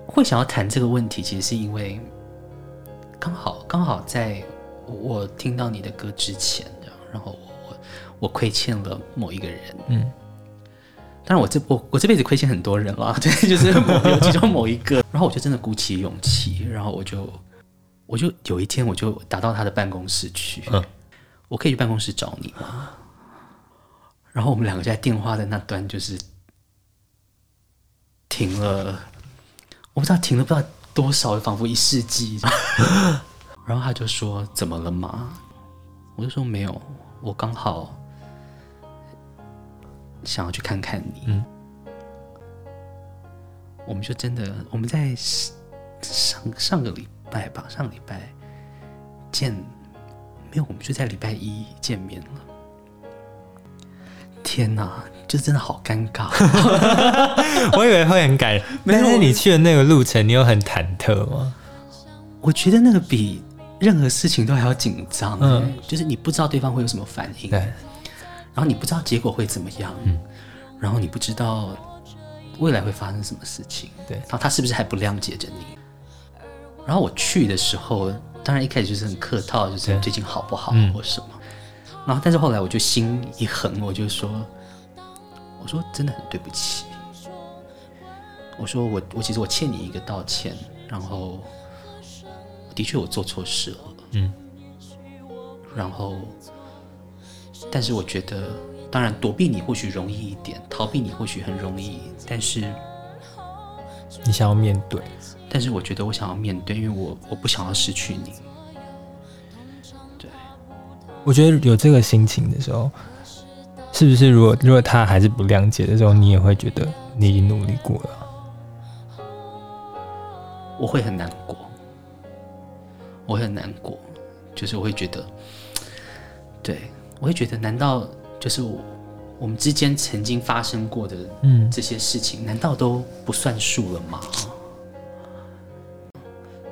会想要谈这个问题，其实是因为刚好刚好在我听到你的歌之前，然后。我我亏欠了某一个人，嗯，当然我这我我这辈子亏欠很多人了，*laughs* 对，就是有其中某一个，然后我就真的鼓起勇气，然后我就我就有一天我就打到他的办公室去，嗯，我可以去办公室找你吗？然后我们两个在电话的那端就是停了，我不知道停了不知道多少，仿佛一世纪，*laughs* 然后他就说怎么了嘛？我就说没有，我刚好。想要去看看你，嗯，我们就真的我们在上上个礼拜吧，上礼拜见没有？我们就在礼拜一见面了。天哪，就真的好尴尬。*laughs* 我以为会很感人，但是你去的那个路程，你有很忐忑吗？我觉得那个比任何事情都还要紧张，嗯，就是你不知道对方会有什么反应，对。然后你不知道结果会怎么样，嗯，然后你不知道未来会发生什么事情，对，然后他是不是还不谅解着你？然后我去的时候，当然一开始就是很客套，就是最近好不好或什么，然后但是后来我就心一横，我就说，我说真的很对不起，我说我我其实我欠你一个道歉，然后的确我做错事了，嗯，然后。但是我觉得，当然躲避你或许容易一点，逃避你或许很容易。但是你想要面对，但是我觉得我想要面对，因为我我不想要失去你。对，我觉得有这个心情的时候，是不是如果如果他还是不谅解的时候，你也会觉得你已经努力过了？我会很难过，我会很难过，就是我会觉得，对。我会觉得，难道就是我我们之间曾经发生过的这些事情，难道都不算数了吗？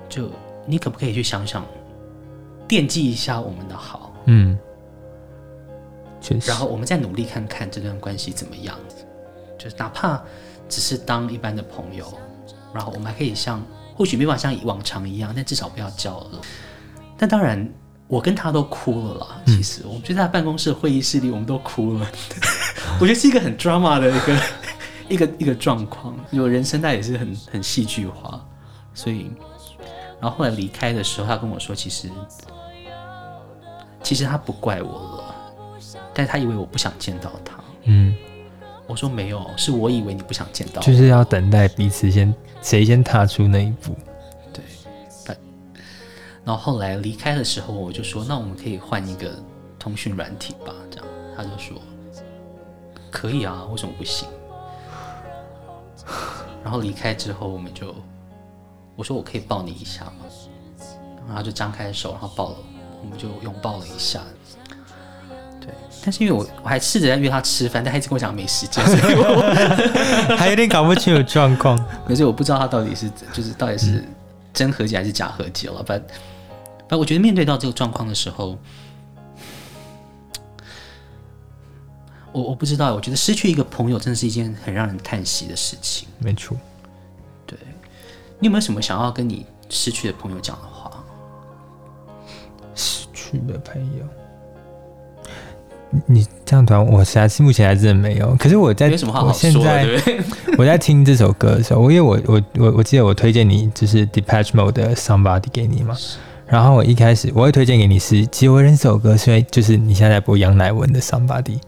就你可不可以去想想，惦记一下我们的好？嗯，确实。然后我们再努力看看这段关系怎么样，就是哪怕只是当一般的朋友，然后我们还可以像，或许没法像往常一样，但至少不要交恶。但当然。我跟他都哭了啦，其实我们就在办公室会议室里，我们都哭了。*laughs* 我觉得是一个很 drama 的一个 *laughs* 一个一个状况，因为人生他也是很很戏剧化，所以，然后后来离开的时候，他跟我说，其实其实他不怪我了，但是他以为我不想见到他。嗯，我说没有，是我以为你不想见到，就是要等待彼此先谁先踏出那一步。对然后后来离开的时候，我就说：“那我们可以换一个通讯软体吧？”这样，他就说：“可以啊，为什么不行？”然后离开之后，我们就我说：“我可以抱你一下吗？”然后他就张开手，然后抱了我们就拥抱了一下。对，但是因为我我还试着在约他吃饭，但他一直跟我讲没时间，所以我 *laughs* 还有点搞不清楚状况。*laughs* 可是我不知道他到底是就是到底是真和解还是假和解了。反反，我觉得面对到这个状况的时候，我我不知道，我觉得失去一个朋友真的是一件很让人叹息的事情。没错，对，你有没有什么想要跟你失去的朋友讲的话？失去的朋友，你你这样团，我实在是目前还真的没有。可是我在，有什么话好我现在对对？*laughs* 我在听这首歌的时候，我因为我我我我记得我推荐你就是 Depeche Mode 的 Somebody 给你嘛，然后我一开始我会推荐给你是，其实我认识这首歌是因为就是你现在在播杨乃文的 Somebody，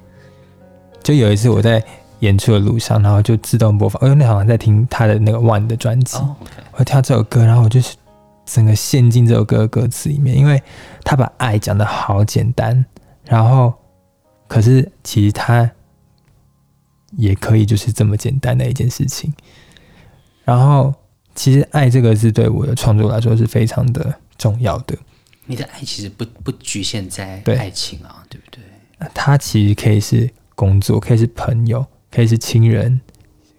就有一次我在演出的路上，然后就自动播放，因为那好像在听他的那个 One 的专辑，我跳这首歌，然后我就是整个陷进这首歌的歌词里面，因为他把爱讲的好简单，然后可是其实他也可以就是这么简单的一件事情。然后其实爱这个字对我的创作来说是非常的重要的，你的爱其实不不局限在爱情啊，对不对？它其实可以是工作，可以是朋友，可以是亲人，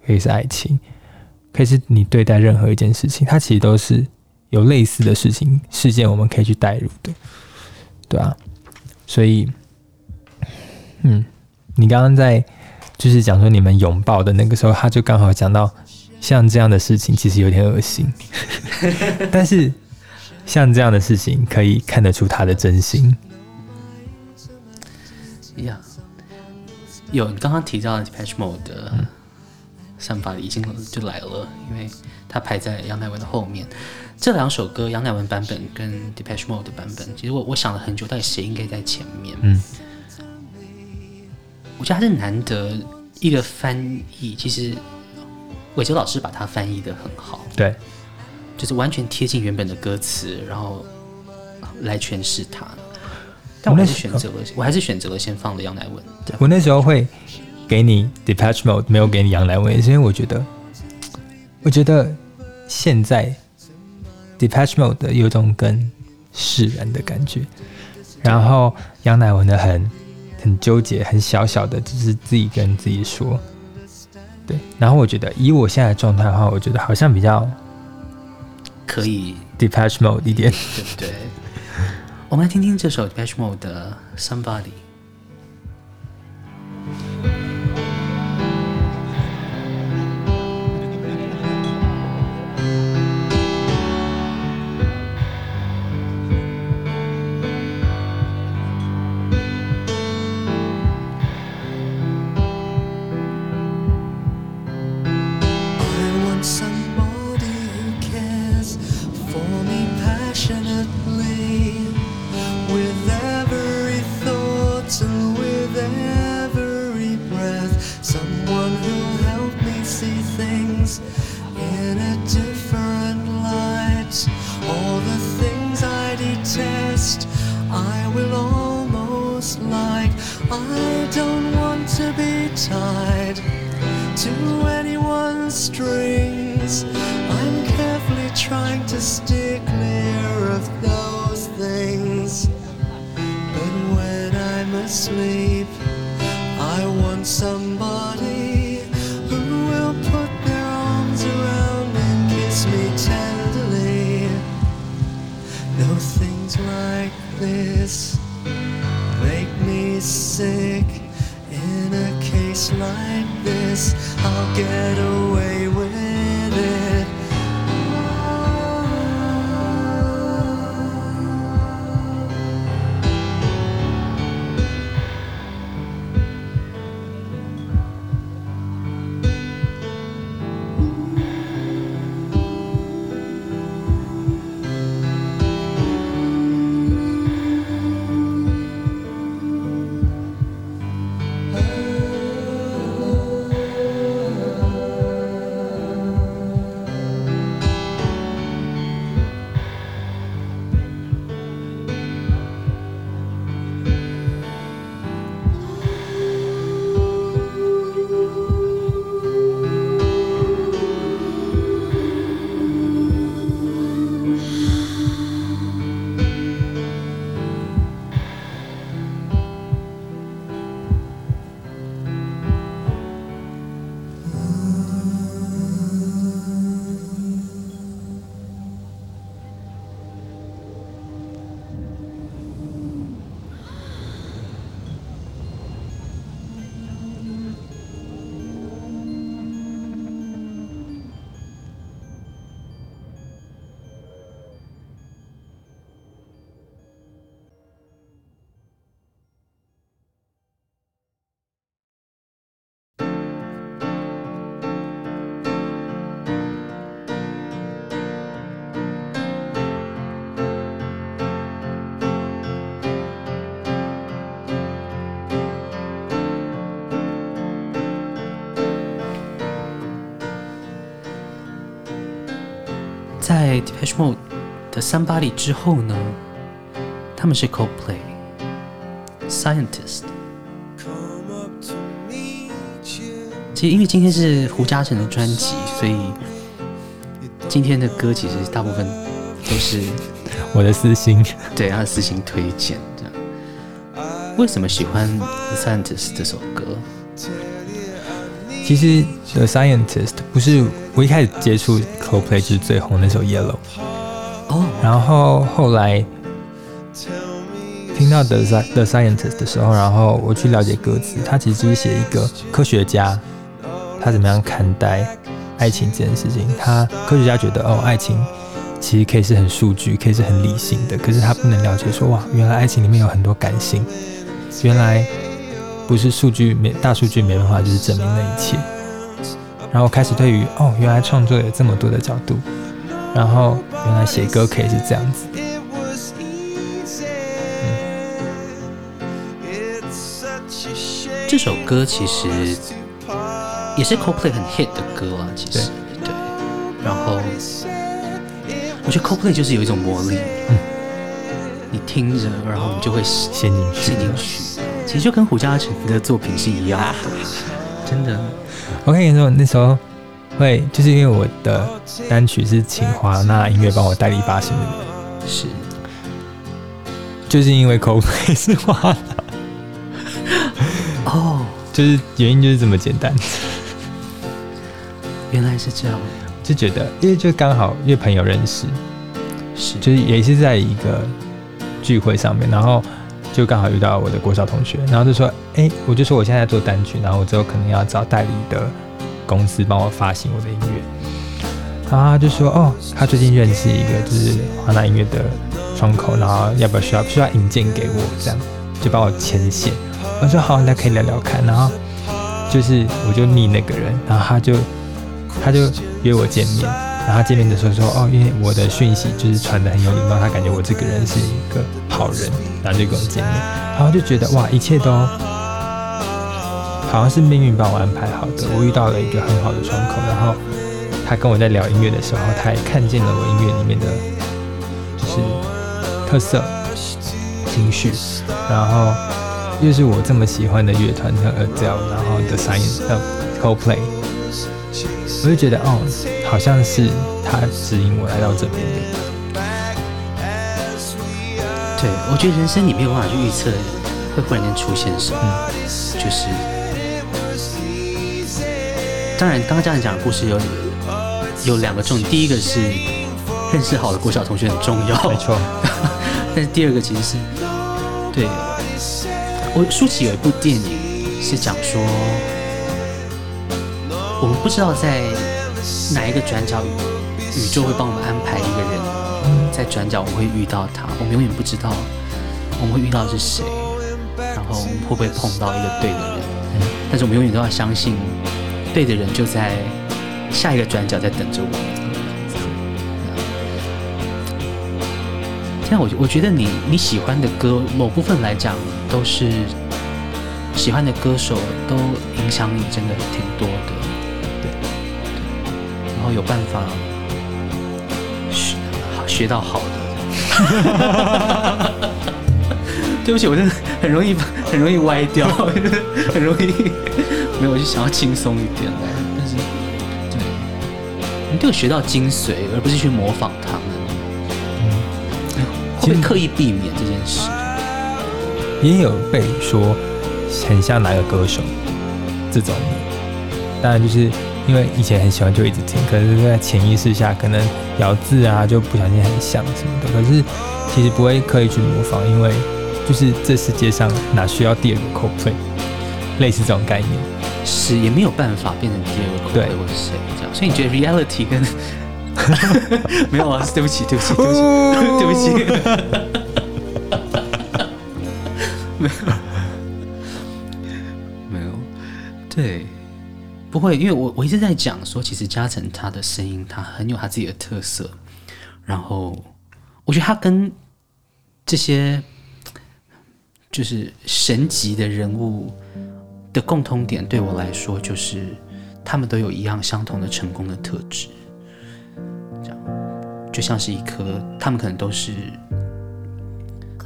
可以是爱情，可以是你对待任何一件事情，它其实都是有类似的事情事件，我们可以去带入的，对啊，所以，嗯，你刚刚在就是讲说你们拥抱的那个时候，他就刚好讲到像这样的事情其实有点恶心，*laughs* 但是像这样的事情可以看得出他的真心。呀、有你刚刚提到的 Depeche Mode 的嗯 Somebody 已经就来了，因为它排在杨乃文的后面。这两首歌，杨乃文版本跟 Depeche Mode 的版本，其实我我想了很久，到底谁应该在前面？嗯，我觉得还是难得一个翻译，其实伟哲老师把它翻译的很好，对，就是完全贴近原本的歌词，然后来诠释它。但我还是选择了，我还是选择了先放了杨乃文。对我那时候会给你 Depeche Mode，没有给你杨乃文，是因为我觉得，我觉得现在 Depeche Mode 的有一种更释然的感觉，然后杨乃文的很很纠结，很小小的，就是自己跟自己说，对。然后我觉得以我现在的状态的话，我觉得好像比较可以，Depeche Mode 一点。对不对？我们来听听这首 Depeche Mode 的 Somebody。Depeche Mode 的 Somebody 之后呢，他们是 Coldplay Scientist。其实因为今天是胡嘉诚的专辑，所以今天的歌其实大部分都是我的私心。对他的私心推荐。这样，为什么喜欢 Scientist 这首歌？其实 The Scientist 不是我一开始接触 Coldplay 就是最红那首 Yellow，哦，然后后来听到 The The Scientist 的时候，然后我去了解歌词，他其实就是写一个科学家，他怎么样看待爱情这件事情。他科学家觉得哦，爱情其实可以是很数据，可以是很理性的，可是他不能了解说哇，原来爱情里面有很多感性，原来。不是数据没大数据没办法就是证明那一切，然后开始对于哦，原来创作有这么多的角度，然后原来写歌可以是这样子。嗯，这首歌其实也是 Coldplay 很 hit 的歌啊，其实。对，对。然后我觉得 Coldplay 就是有一种魔力，嗯，你听着，然后你就会陷进去，陷进去。其实就跟胡嘉诚的作品是一样，真的。我跟你说，那时候会就是因为我的单曲是请华纳音乐帮我代理发行的，是，就是因为 Coldplay 是华纳，哦，就是原因就是这么简单。原来是这样，就觉得因为就刚好因为朋友认识，是，就是也是在一个聚会上面，然后。就刚好遇到我的国小同学，然后就说：“哎、我就说我现在做单曲，然后我之后可能要找代理的公司帮我发行我的音乐。”然后他就说：“哦，他最近认识一个就是华纳音乐的窗口，然后要不要需要需要引荐给我？这样就帮我牵线。”我说：“好，那可以聊聊看。”然后就是我就密那个人，然后他就他就约我见面。然后见面的时候说：“哦，因为我的讯息就是传得很有礼貌，他感觉我这个人是一个好人，然后就跟我见面。然后就觉得哇，一切都好像是命运帮我安排好的。我遇到了一个很好的窗口，然后他跟我在聊音乐的时候，他也看见了我音乐里面的就是特色、情绪，然后又是我这么喜欢的乐团像 Adele，然后 The Scientist 呃 Coldplay，我就觉得哦。”好像是他指引我来到这边的。对，我觉得人生你没有办法去预测会忽然间出现什么，嗯、就是。当然，刚刚这样讲的故事有有两个重点，第一个是认识好的国小同学很重要，没错。*laughs* 但是第二个其实是，对，我舒淇有一部电影是讲说，我们不知道在。哪一个转角，宇宙会帮我们安排一个人，在转角我们会遇到他，我们永远不知道我们会遇到是谁，然后会不会碰到一个对的人，但是我们永远都要相信，对的人就在下一个转角在等着我们。现在我我觉得你你喜欢的歌，某部分来讲都是喜欢的歌手都影响你真的挺多的。有办法学好学到好的，*laughs* 对不起，我真的很容易很容易歪掉，*laughs* 很容易没有，我就想要轻松一点，但是对，你都有学到精髓，而不是去模仿他们，嗯，会不会刻意避免这件事？也有被说很像哪个歌手这种，当然就是。因为以前很喜欢，就一直听，可是，在潜意识下，可能咬字啊就不小心很像什么的。可是，其实不会刻意去模仿，因为就是这世界上哪需要第二个 Coldplay，类似这种概念，是也没有办法变成第二个 Coldplay 或是谁这样。所以你觉得 reality 跟 *laughs* 没有啊？对不起，对不起，对不起，对不起，*laughs* 没有，没有，对。不会，因为我我一直在讲说，其实嘉诚他的声音，他很有他自己的特色。然后，我觉得他跟这些就是神级的人物的共通点，对我来说，就是他们都有一样相同的成功的特质。这样，就像是一颗，他们可能都是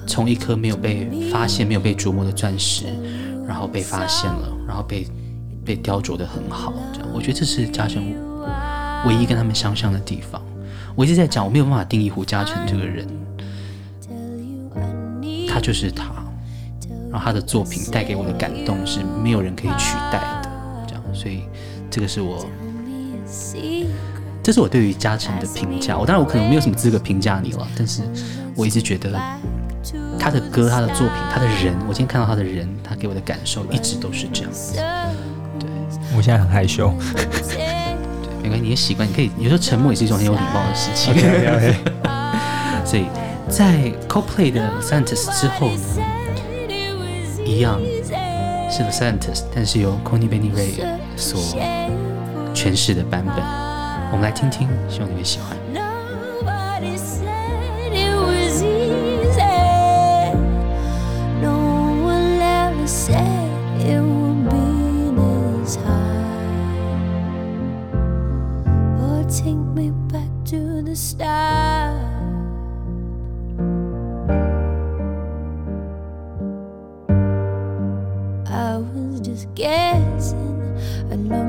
从一颗没有被发现、没有被琢磨的钻石，然后被发现了，然后被被雕琢得很好。这样，我觉得这是嘉诚唯一跟他们相像的地方。我一直在讲，我没有办法定义胡嘉诚这个人，他就是他，然后他的作品带给我的感动是没有人可以取代的。这样，所以这个是我。这是我对于嘉诚的评价。我当然我可能没有什么资格评价你了，但是我一直觉得他的歌、他的作品、他的人，我今天看到他的人，他给我的感受一直都是这样子。对，我现在很害羞。对，*laughs* 没关系，你也习惯，你可以有时候沉默也是一种很有礼貌的事情。*laughs* OK OK。*laughs* 所以在 Coldplay 的 Scientist 之后呢，一样是 Scientist，但是由 Connie Benny Ray 所诠释的版本。我们来听听，希望你会喜欢。and no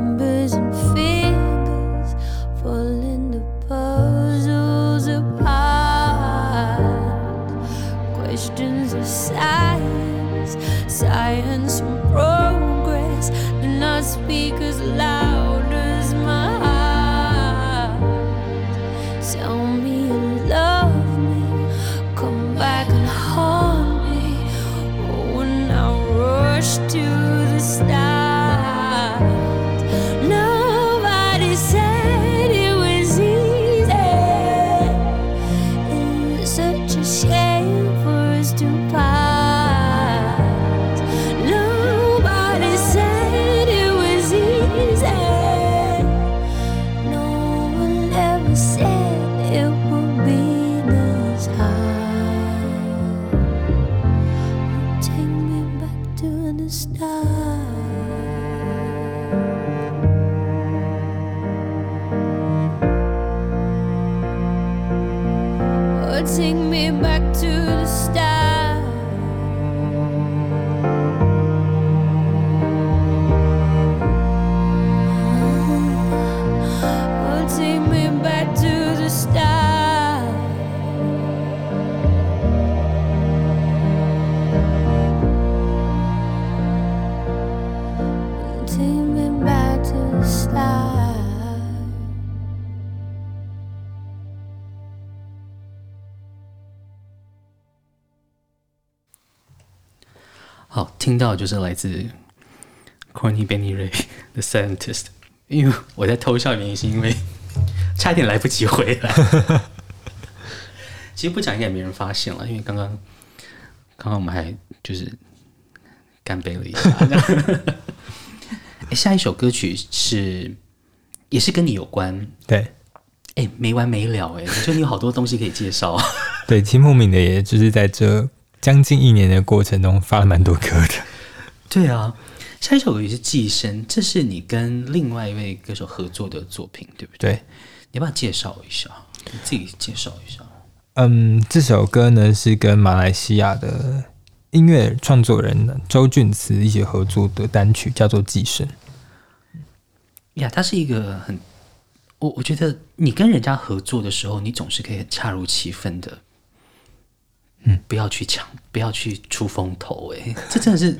到就是来自 Courtney Benny Ray *laughs* 的 Scientist，因为我在偷笑，原因是因为 *laughs* 差点来不及回来。其实不讲应该也没人发现了，因为刚刚刚刚我们还就是干杯了一下。*laughs* 哎，下一首歌曲是也是跟你有关，对哎，没完没了哎，我觉得你有好多东西可以介绍啊。对，其实莫名的，也就是在这将近一年的过程中发了蛮多歌的。对啊，下一首歌也是《寄生》，这是你跟另外一位歌手合作的作品，对不对？对，你要不要介绍一下？你自己介绍一下。嗯，这首歌呢是跟马来西亚的音乐创作人周俊慈一起合作的单曲，叫做《寄生》。呀，它是一个很，我我觉得你跟人家合作的时候，你总是可以很恰如其分的，嗯，不要去抢，不要去出风头，哎，这真的是，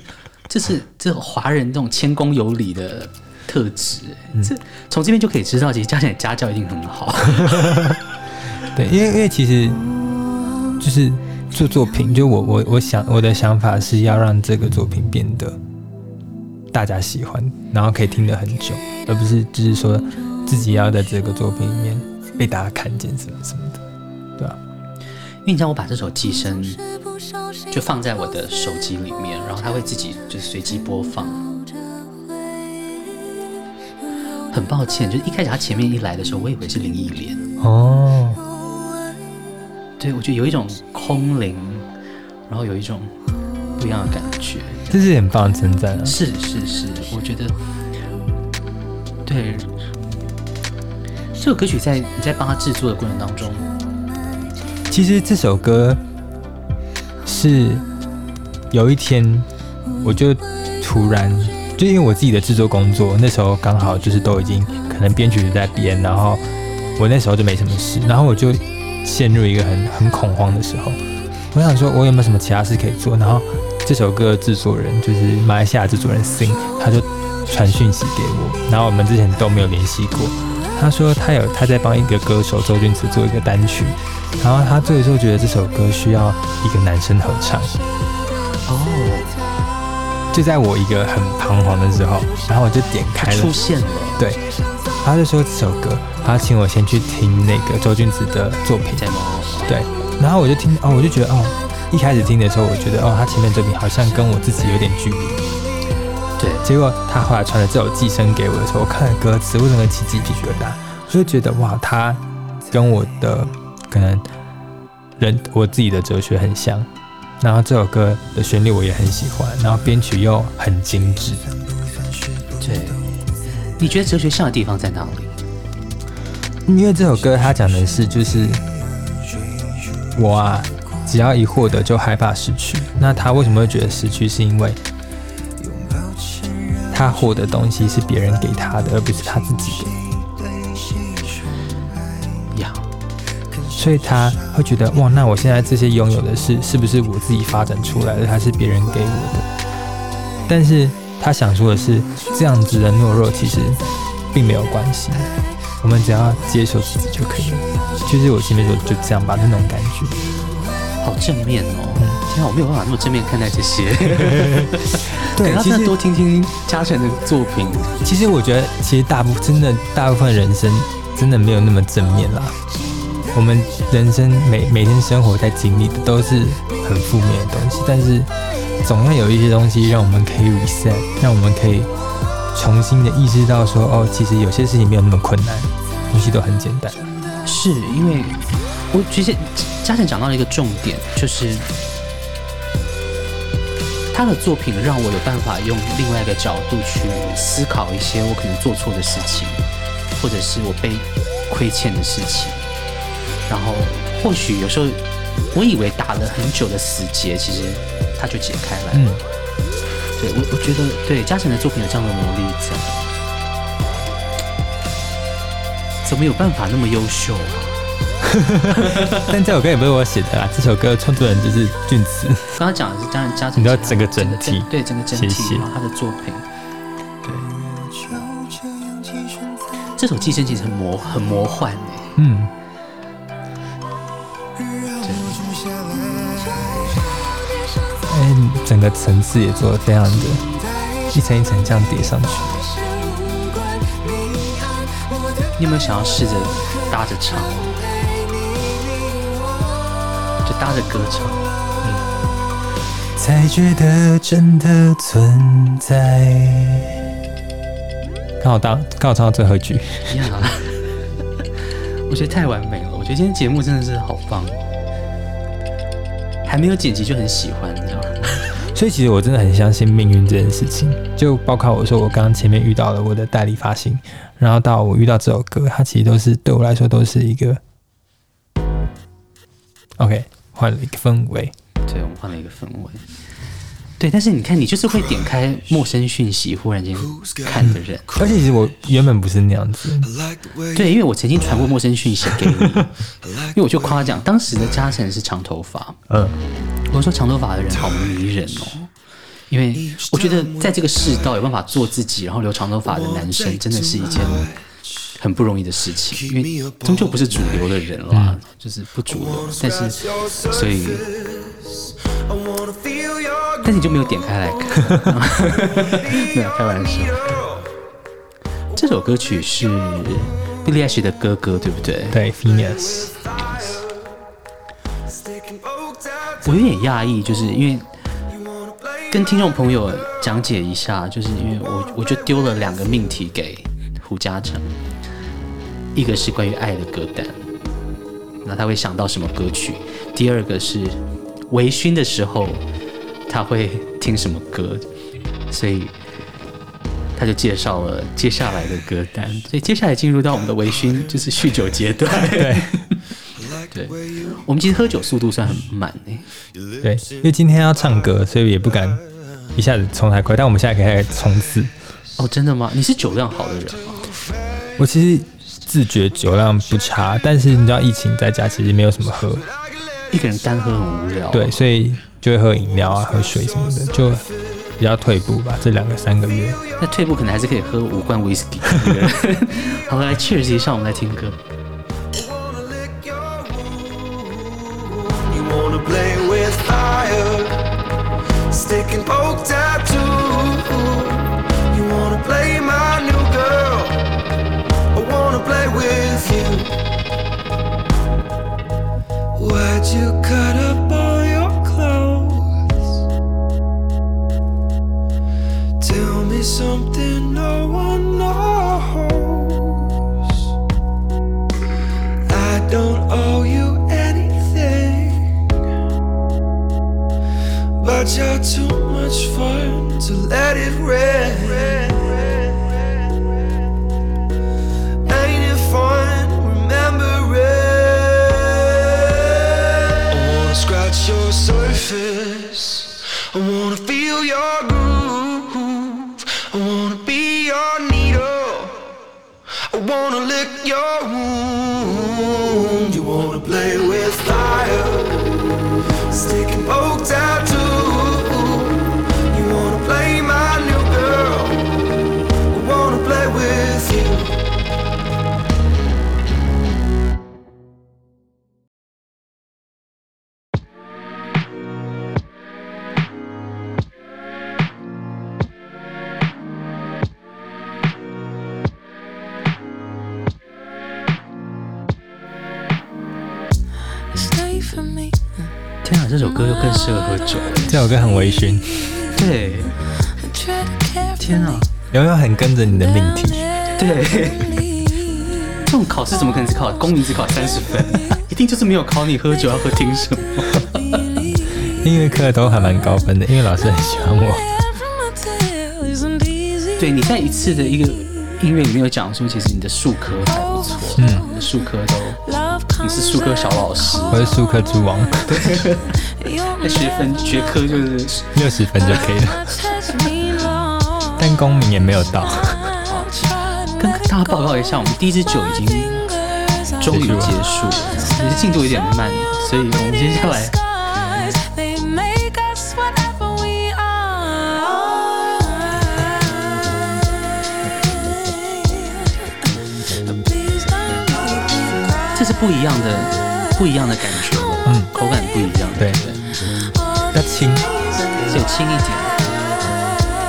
这是这华人这种谦恭有礼的特质，嗯、这从这边就可以知道，其实嘉诚的家教一定很好。*laughs* 对，因为因为其实就是做作品，就我我我想我的想法是要让这个作品变得大家喜欢，然后可以听得很久，而不是就是说自己要在这个作品里面被大家看见什么什么的，对吧、啊？因为你知道，我把这首《寄生》就放在我的手机里面，然后它会自己就是随机播放。很抱歉，就是一开始他前面一来的时候，我以为是林忆莲哦。对，我觉得有一种空灵，然后有一种不一样的感觉，这是很棒的称赞啊！是是是，我觉得对这首歌曲在你在帮他制作的过程当中，其实这首歌是有一天，我就突然，就因为我自己的制作工作，那时候刚好就是都已经可能编曲在编，然后我那时候就没什么事，然后我就陷入一个很很恐慌的时候。我想说，我有没有什么其他事可以做？然后这首歌制作人就是马来西亚制作人 Sing，他就传讯息给我，然后我们之前都没有联系过。他说他有他在帮一个歌手周俊慈做一个单曲，然后他做的时候觉得这首歌需要一个男生合唱。哦，就在我一个很彷徨的时候，然后我就点开了，出现了，对，他就说这首歌，他请我先去听那个周俊慈的作品，对，然后我就听哦，我就觉得哦，一开始听的时候，我觉得哦，他前面作品好像跟我自己有点距离。对，结果他后来传了这首《寄生》给我的时候，我看了歌词，为什么起鸡皮疙瘩？我就觉得哇，他跟我的可能人我自己的哲学很像。然后这首歌的旋律我也很喜欢，然后编曲又很精致。对，你觉得哲学像的地方在哪里？因为这首歌它讲的是，就是我啊，只要一获得就害怕失去。那他为什么会觉得失去？是因为他获得东西是别人给他的，而不是他自己的。呀，所以他会觉得哇，那我现在这些拥有的是，是不是我自己发展出来的，还是别人给我的？但是他想说的是，这样子的懦弱其实并没有关系，我们只要接受自己就可以了。就是我前面说就这样吧，那种感觉。好正面哦！天啊，我没有办法那么正面看待这些。*laughs* *laughs* 对要真的多听听嘉诚的作品。其实我觉得，其实大部真的大部分人生真的没有那么正面啦。我们人生每每天生活在经历的都是很负面的东西，但是总要有一些东西让我们可以 reset，让我们可以重新的意识到说，哦，其实有些事情没有那么困难，东西都很简单。是因为我其实嘉诚讲到了一个重点，就是他的作品让我有办法用另外一个角度去思考一些我可能做错的事情，或者是我被亏欠的事情。然后或许有时候我以为打了很久的死结，其实它就解开来了。嗯，对我我觉得对嘉诚的作品有这样的魔力在，怎么有办法那么优秀啊？*laughs* 但这首歌也不是我写的啦，这首歌创作人就是俊子。刚刚讲的是当然嘉诚，你知道整个整体。对整个整体，谢谢。然后他的作品，对，这首《寄生》其实很魔很魔幻哎，嗯，哎，整个层次也做得非常的，一层一层这样叠上去。你有没有想要试着搭着唱，就搭着歌唱？嗯才觉得真的存在。刚好到刚好唱到最后一句。呀，*laughs* 我觉得太完美了。我觉得今天节目真的是好棒哦，还没有剪辑就很喜欢，你知道吗？*laughs* 所以其实我真的很相信命运这件事情，就包括我说我刚刚前面遇到了我的代理发行，然后到我遇到这首歌，它其实都是对我来说都是一个 OK 换了一个氛围。对，我们换了一个氛围。对，但是你看，你就是会点开陌生讯息，忽然间看的人。而且其实我原本不是那样子。对，因为我曾经传过陌生讯息给你，因为我就夸奖当时的嘉诚是长头发。嗯，我说长头发的人好迷人哦，因为我觉得在这个世道有办法做自己，然后留长头发的男生，真的是一件很不容易的事情，因为终究不是主流的人啦，嗯、就是不主流。但是，所以。但是你就没有点开来看，*laughs* 没有开玩笑。这首歌曲是 Billie Eilish 的哥哥，对不对？对，Finneas。我有点讶异，就是因为跟听众朋友讲解一下，就是因为我我就丢了两个命题给胡嘉诚，一个是关于爱的歌单，那他会想到什么歌曲？第二个是微醺的时候。他会听什么歌，所以他就介绍了接下来的歌单。所以接下来进入到我们的微醺，就是酗酒阶段。*laughs* 对，对，我们其实喝酒速度算很慢诶、对，因为今天要唱歌，所以也不敢一下子冲太快。但我们现在可以开始冲刺。哦，真的吗？你是酒量好的人吗？我其实自觉酒量不差，但是你知道疫情在家其实没有什么喝，一个人单喝很无聊。对，所以就会喝饮料啊、喝水什么的，就比较退步吧。这两个三个月，那退步可能还是可以喝五罐威士忌。*laughs* 好，来 cheers 一下，我们来听歌。公民只考三十分？*laughs* 一定就是没有考你喝酒要喝听什么。音乐课都还蛮高分的，因为老师很喜欢我。对，你在一次的一个音乐里面有讲说，其实你的术科还不错，嗯，你的术科都，你是术科小老师，我是术科之王，*laughs* 那学分学科就是六十分就可以了，*laughs* 但公民也没有到。跟大家报告一下，我们第一支酒已经终于结束了，其实进度有点慢，所以我们接下来。这是不一样的，不一样的感觉，嗯，口感不一样，对，要轻，有轻一点，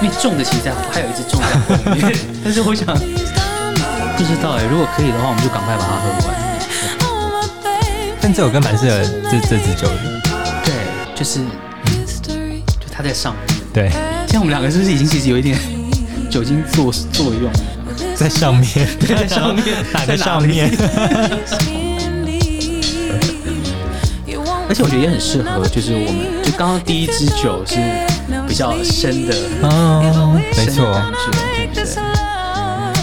因为重的其实还有一支重在后面，*laughs* 但是我想不知道哎，如果可以的话，我们就赶快把它喝完。但这首歌蛮适合这这支酒的，对，就是，嗯、就它在上面，对，像我们两个是不是已经其实有一点酒精作作用了？在上面，在上面，*laughs* 打在上面？而且我觉得也很适合，就是我们就刚刚第一支酒是比较深的，哦，没错？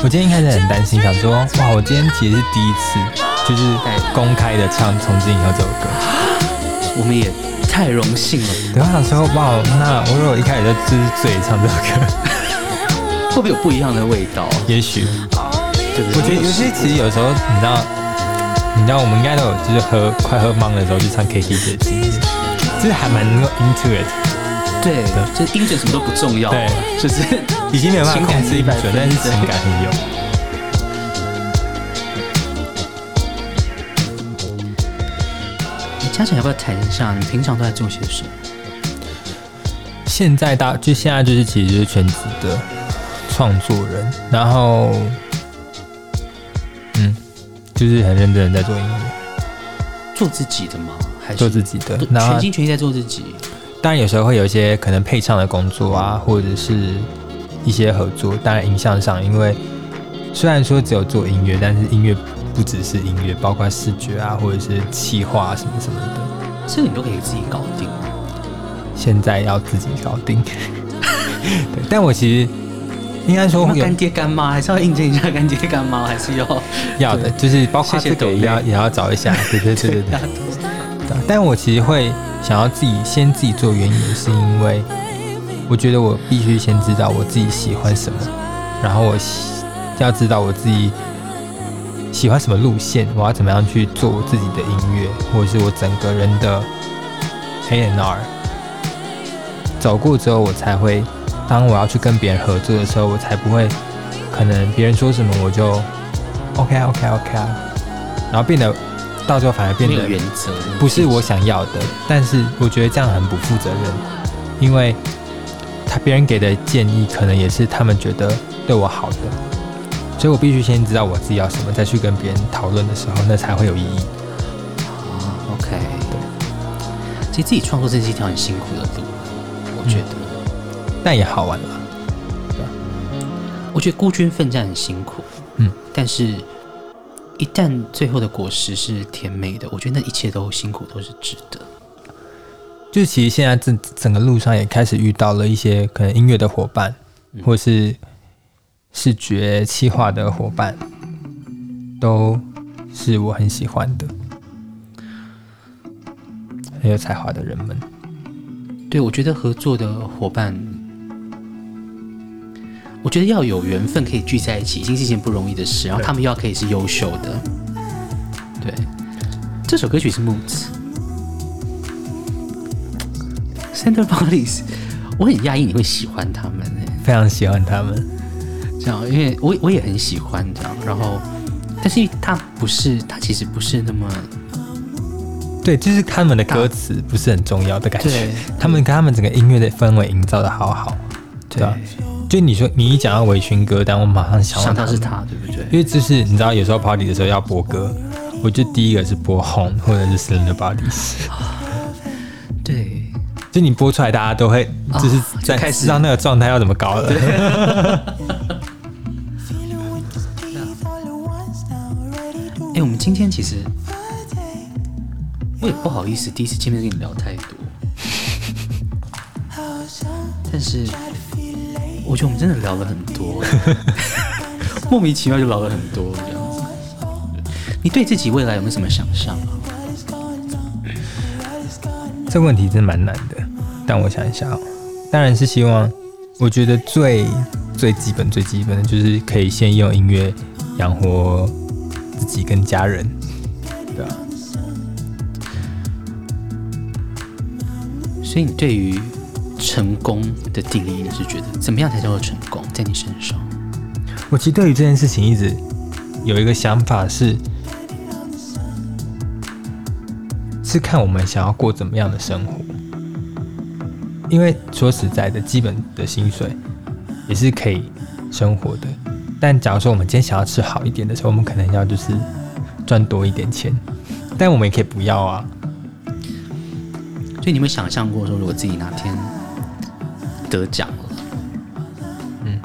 我今天一开始很担心，想说，哇，我今天其实是第一次，就是公开的唱《从今以后》这首歌，我们也太荣幸了。对，我想说，哇，那我如果一开始就就是醉唱这首歌。会不会有不一样的味道？也许，我觉得有些其实有时候，你知道，你知道，我们应该都有，就是喝快喝懵的时候去唱 K T V 的经验，就是还蛮能够 into it。对，就是音准什么都不重要，对，就是 *laughs* 已经没有办法控制音准，但是情感很有。你嘉诚要不要谈一下，你平常都在做些什么？现在大就现在就是其实就是全职的。创作人，然后，嗯，就是很认真的在做音乐，做自己的吗？还是做自己的？全心全意在做自己。当然有时候会有一些可能配唱的工作啊，或者是一些合作。当然影像上，因为虽然说只有做音乐，但是音乐不只是音乐，包括视觉啊，或者是企划什么什么的，这个你都可以自己搞定。现在要自己搞定，*laughs* 对，但我其实。应该说干爹干妈还是要印证一下干爹干妈，还是要要的，就是包括这个也要内也要找一下，对对对对对。但我其实会想要自己先自己做原因，是因为我觉得我必须先知道我自己喜欢什么，然后我喜要知道我自己喜欢什么路线，我要怎么样去做我自己的音乐，或者是我整个人的 A N R。走过之后，我才会，当我要去跟别人合作的时候，我才不会可能别人说什么我就 OK OK OK 啊，然后变得到最后反而变得原则，不是我想要的，但是我觉得这样很不负责任，因为他别人给的建议可能也是他们觉得对我好的，所以我必须先知道我自己要什么，再去跟别人讨论的时候，那才会有意义。哦 OK，对，其实自己创作这是一条很辛苦的路，我觉得，但也好玩了。我觉得孤军奋战很辛苦，嗯，但是一旦最后的果实是甜美的，我觉得那一切都辛苦都是值得。就其实现在这整个路上也开始遇到了一些可能音乐的伙伴，或是视觉企划的伙伴，都是我很喜欢的，很有才华的人们。对，我觉得合作的伙伴，我觉得要有缘分可以聚在一起，已经是一件不容易的事。然后他们又要可以是优秀的，对。这首歌曲是 Moods Center 我很讶异你会喜欢他们诶，非常喜欢他们。这样，因为我我也很喜欢这样。然后，但是他不是，他其实不是那么。对，就是他们的歌词不是很重要的感觉，他们跟他们整个音乐的氛围营造的好好，对吧？就你说你一讲到微醺歌单，我马上想到想到是他，对不对？因为就是你知道，有时候 party 的时候要播歌，我就第一个是播 Home 或者是 Slender Bodies，对，就你播出来，大家都会就是开始。知道那个状态要怎么搞了。*laughs* 哎，我们今天其实我也不好意思第一次见面跟你聊太多，但是我觉得我们真的聊了很多，*laughs* 莫名其妙就聊了很多这样子。你对自己未来有没有什么想象啊？这个问题真的蛮难的，但我想一下哦，当然是希望，我觉得最最基本最基本的就是可以先用音乐养活自己跟家人，对吧？所以你对于成功的定义，你是觉得怎么样才叫做成功？在你身上，我其实对于这件事情一直有一个想法是，是看我们想要过怎么样的生活。因为说实在的，基本的薪水也是可以生活的。但假如说我们今天想要吃好一点的时候，我们可能要就是赚多一点钱。但我们也可以不要啊。所以你有没有想象过说，如果自己哪天得奖了，嗯，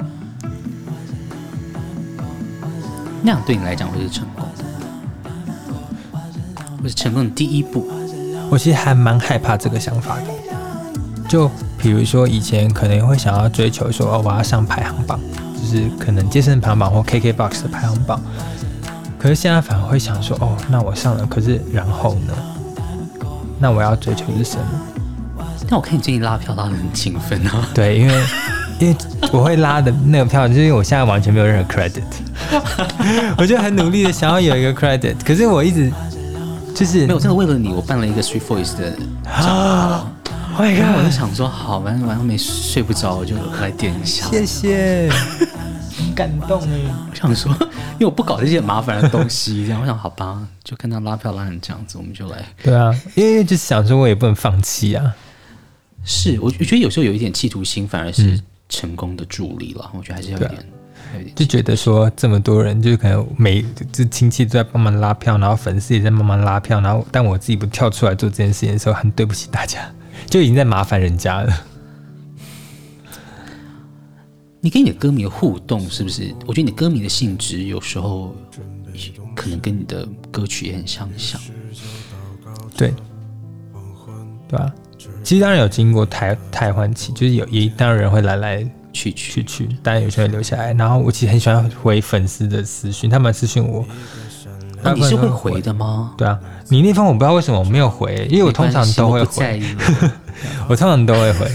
那样对你来讲会是成功的，或是成功的第一步？我其实还蛮害怕这个想法的。就比如说以前可能会想要追求说，哦，我要上排行榜，就是可能健身排行榜或 KKBOX 的排行榜。可是现在反而会想说，哦，那我上了，可是然后呢？那我要追求是什么？但我看你最近拉票拉的很勤奋啊。对，因为因为我会拉的那个票，就是因为我现在完全没有任何 credit，*laughs* 我就很努力的想要有一个 credit，可是我一直就是没有，真的为了你，我办了一个 Street Voice 的账啊号，然后我就想说，好，反正晚上没睡不着，我就来点一下。谢谢，*laughs* 很感动哎。我想说，因为我不搞这些麻烦的东西，这样我想，好吧，就看他拉票拉成这样子，我们就来。对啊，因为就是想说，我也不能放弃啊。是我，我觉得有时候有一点企图心，反而是成功的助力了。我觉得还是要有点，就觉得说这么多人，就是可能每就亲戚都在帮忙拉票，然后粉丝也在帮忙拉票，然后但我自己不跳出来做这件事情的时候，很对不起大家，就已经在麻烦人家了。你跟你的歌迷的互动是不是？我觉得你歌迷的性质有时候可能跟你的歌曲也很相像。对，对啊。其实当然有经过台台换期，就是有一当然人会来来去去去去，当然有些人留下来。然后我其实很喜欢回粉丝的私讯，他们私讯我，那、你是会回的吗？对啊，你那封我不知道为什么我没有回，因为我通常都会回，*laughs* 我通常都会回，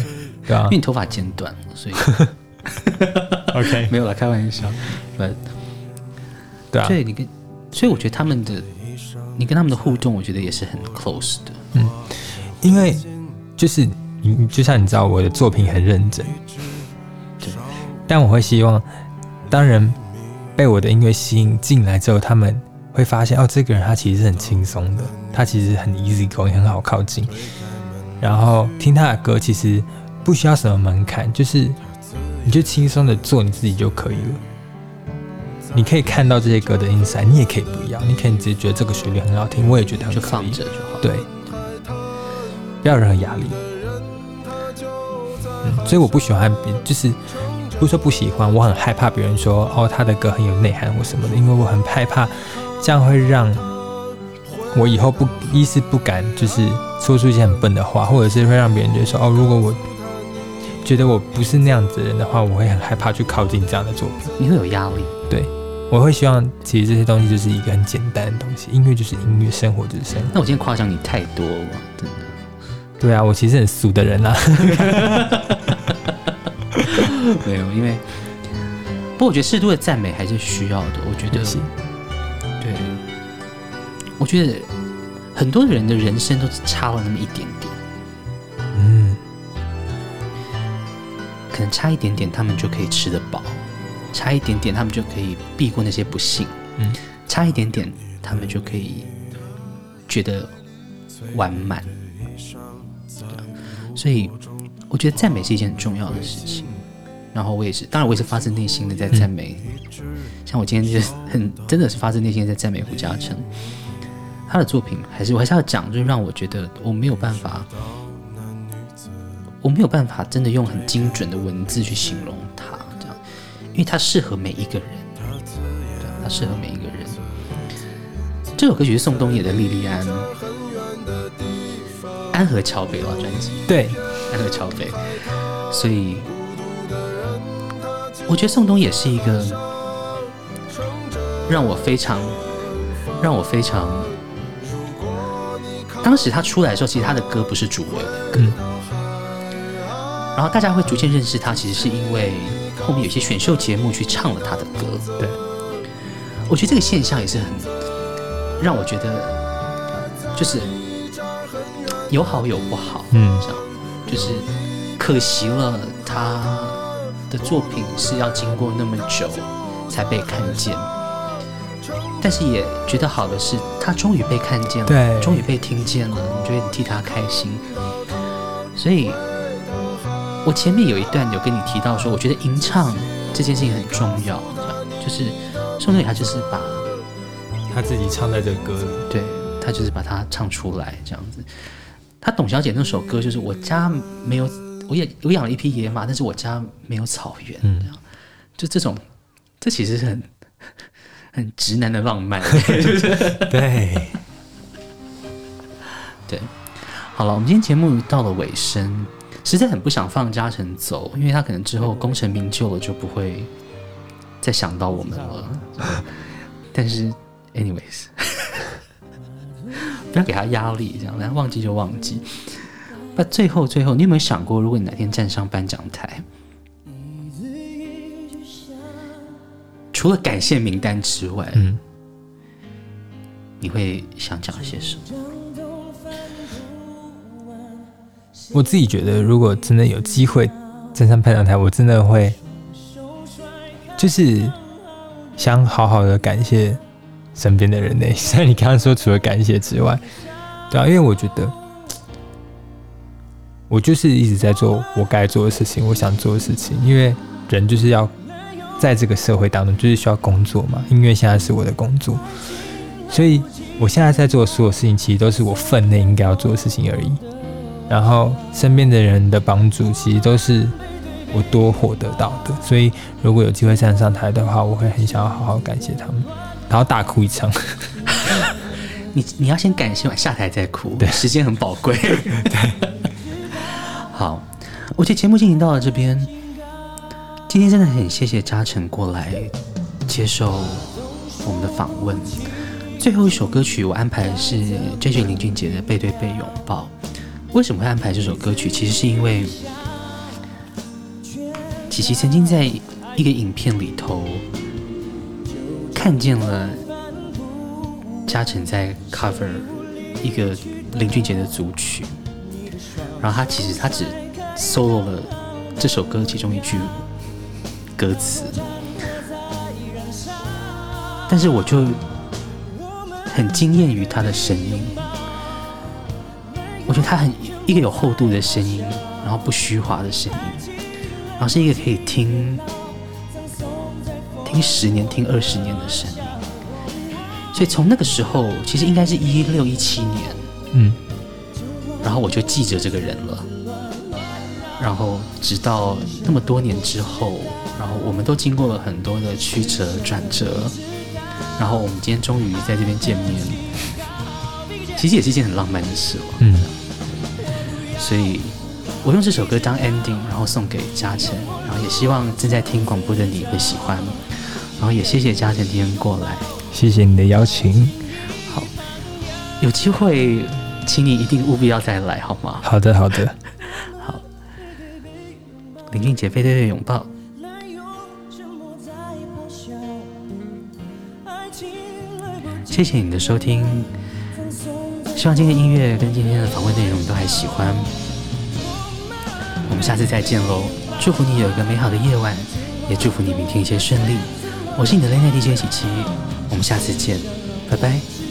对啊。因为你头发剪短了，所以，*laughs* OK，*laughs* 没有了，开玩笑。不，对啊。所，以你跟，所以我觉得他们的，你跟他们的互动，我觉得也是很 close 的。嗯。因为就是你，就像你知道我的作品很认真，对，但我会希望，当人被我的音乐吸引进来之后，他们会发现哦，这个人他其实是很轻松的，他其实很 easy going，很好靠近。然后听他的歌，其实不需要什么门槛，就是你就轻松的做你自己就可以了。你可以看到这些歌的 inside，你也可以不要，你可以直接觉得这个旋律很好听，我也觉得很可以就放着就好。对，不要有任何压力。嗯，所以我不喜欢别，就是不是说不喜欢，我很害怕别人说哦他的歌很有内涵或什么的，因为我很害怕这样会让我以后不一是不敢就是说出一些很笨的话，或者是会让别人觉得说哦，如果我觉得我不是那样子的人的话，我会很害怕去靠近这样的作品。你会有压力。对，我会希望其实这些东西就是一个很简单的东西，音乐就是音乐，生活就是生活。那我今天夸奖你太多了，真的。对啊，我其实很俗的人啊。*laughs* 没有，因为不过我觉得适度的赞美还是需要的。我觉得，是对，我觉得很多人的人生都只差了那么一点点，嗯，可能差一点点，他们就可以吃得饱；差一点点，他们就可以避过那些不幸；嗯差一点点，他们就可以觉得完满。所以，我觉得赞美是一件很重要的事情。然后我也是，当然我也是发自内心的在赞美。像我今天就是很真的是发自内心的在赞美胡嘉诚，他的作品还是我还是要讲，就是让我觉得我没有办法，我没有办法真的用很精准的文字去形容他这样，因为他适合每一个人，对，他适合每一个人。这首歌曲是宋冬野的《莉莉安》，安河桥北了专辑。对，安河桥北，所以我觉得宋冬也是一个让我非常让我非常。当时他出来的时候，其实他的歌不是主流的歌，嗯然后大家会逐渐认识他，其实是因为后面有些选秀节目去唱了他的歌。对，我觉得这个现象也是很让我觉得，就是有好有不好，嗯这样就是可惜了他的作品是要经过那么久才被看见，但是也觉得好的是他终于被看见了，对终于被听见了，你觉得你替他开心，所以我前面有一段有跟你提到说，我觉得吟唱这件事情很重要，这样就是宋冬野他就是把。他自己唱在这个歌里。对他就是把它唱出来这样子。他董小姐那首歌就是我家没有，我也我养了一匹野马，但是我家没有草原，嗯这样就这种，这其实是很很直男的浪漫，*laughs* 对，对。好了，我们今天节目到了尾声，实在很不想放嘉诚走，因为他可能之后功成名就了，就不会再想到我们了。但是。Anyways，不要给他压力，这样，然后忘记就忘记。那最后，最后，你有没有想过，如果你哪天站上颁奖台，除了感谢名单之外，嗯，你会想讲些什么？我自己觉得，如果真的有机会站上颁奖台，我真的会，就是想好好的感谢身边的人呢。*laughs* 像你刚刚说，除了感谢之外，对啊，因为我觉得我就是一直在做我该做的事情，我想做的事情。因为人就是要在这个社会当中，就是需要工作嘛。音乐现在是我的工作，所以我现在在做的所有事情，其实都是我分内应该要做的事情而已。然后身边的人的帮助，其实都是我多获得到的。所以如果有机会站上台的话，我会很想要好好感谢他们，然后大哭一场。*laughs* 你你要先感谢完下台再哭，对时间很宝贵。对，好，我觉得节目进行到了这边，今天真的很谢谢嘉诚过来接受我们的访问。最后一首歌曲我安排的是 JJ 林俊杰的《背对背拥抱》。为什么会安排这首歌曲？其实是因为琪琪曾经在一个影片里头看见了嘉诚在 cover 一个林俊杰的组曲，然后他其实他只 solo 了这首歌其中一句歌词，但是我就很惊艳于他的声音。我觉得他很一个有厚度的声音，然后不虚华的声音，然后是一个可以听听十年、听二十年的声音。所以从那个时候，其实应该是一六一七年，嗯，然后我就记着这个人了。然后直到那么多年之后，然后我们都经过了很多的曲折转折，然后我们今天终于在这边见面，其实也是一件很浪漫的事了。嗯。所以，我用这首歌当 ending，然后送给嘉诚，然后也希望正在听广播的你会喜欢，然后也谢谢嘉诚今天过来，谢谢你的邀请。好，有机会，请你一定务必要再来，好吗？好的，好的。*laughs* 好，林俊杰背对背拥抱。谢谢你的收听。希望今天的音乐跟今天的访问内容你都还喜欢，我们下次再见喽！祝福你有一个美好的夜晚，也祝福你明天一切顺利。我是你的恋爱 DJ 琪琪，我们下次见，拜拜。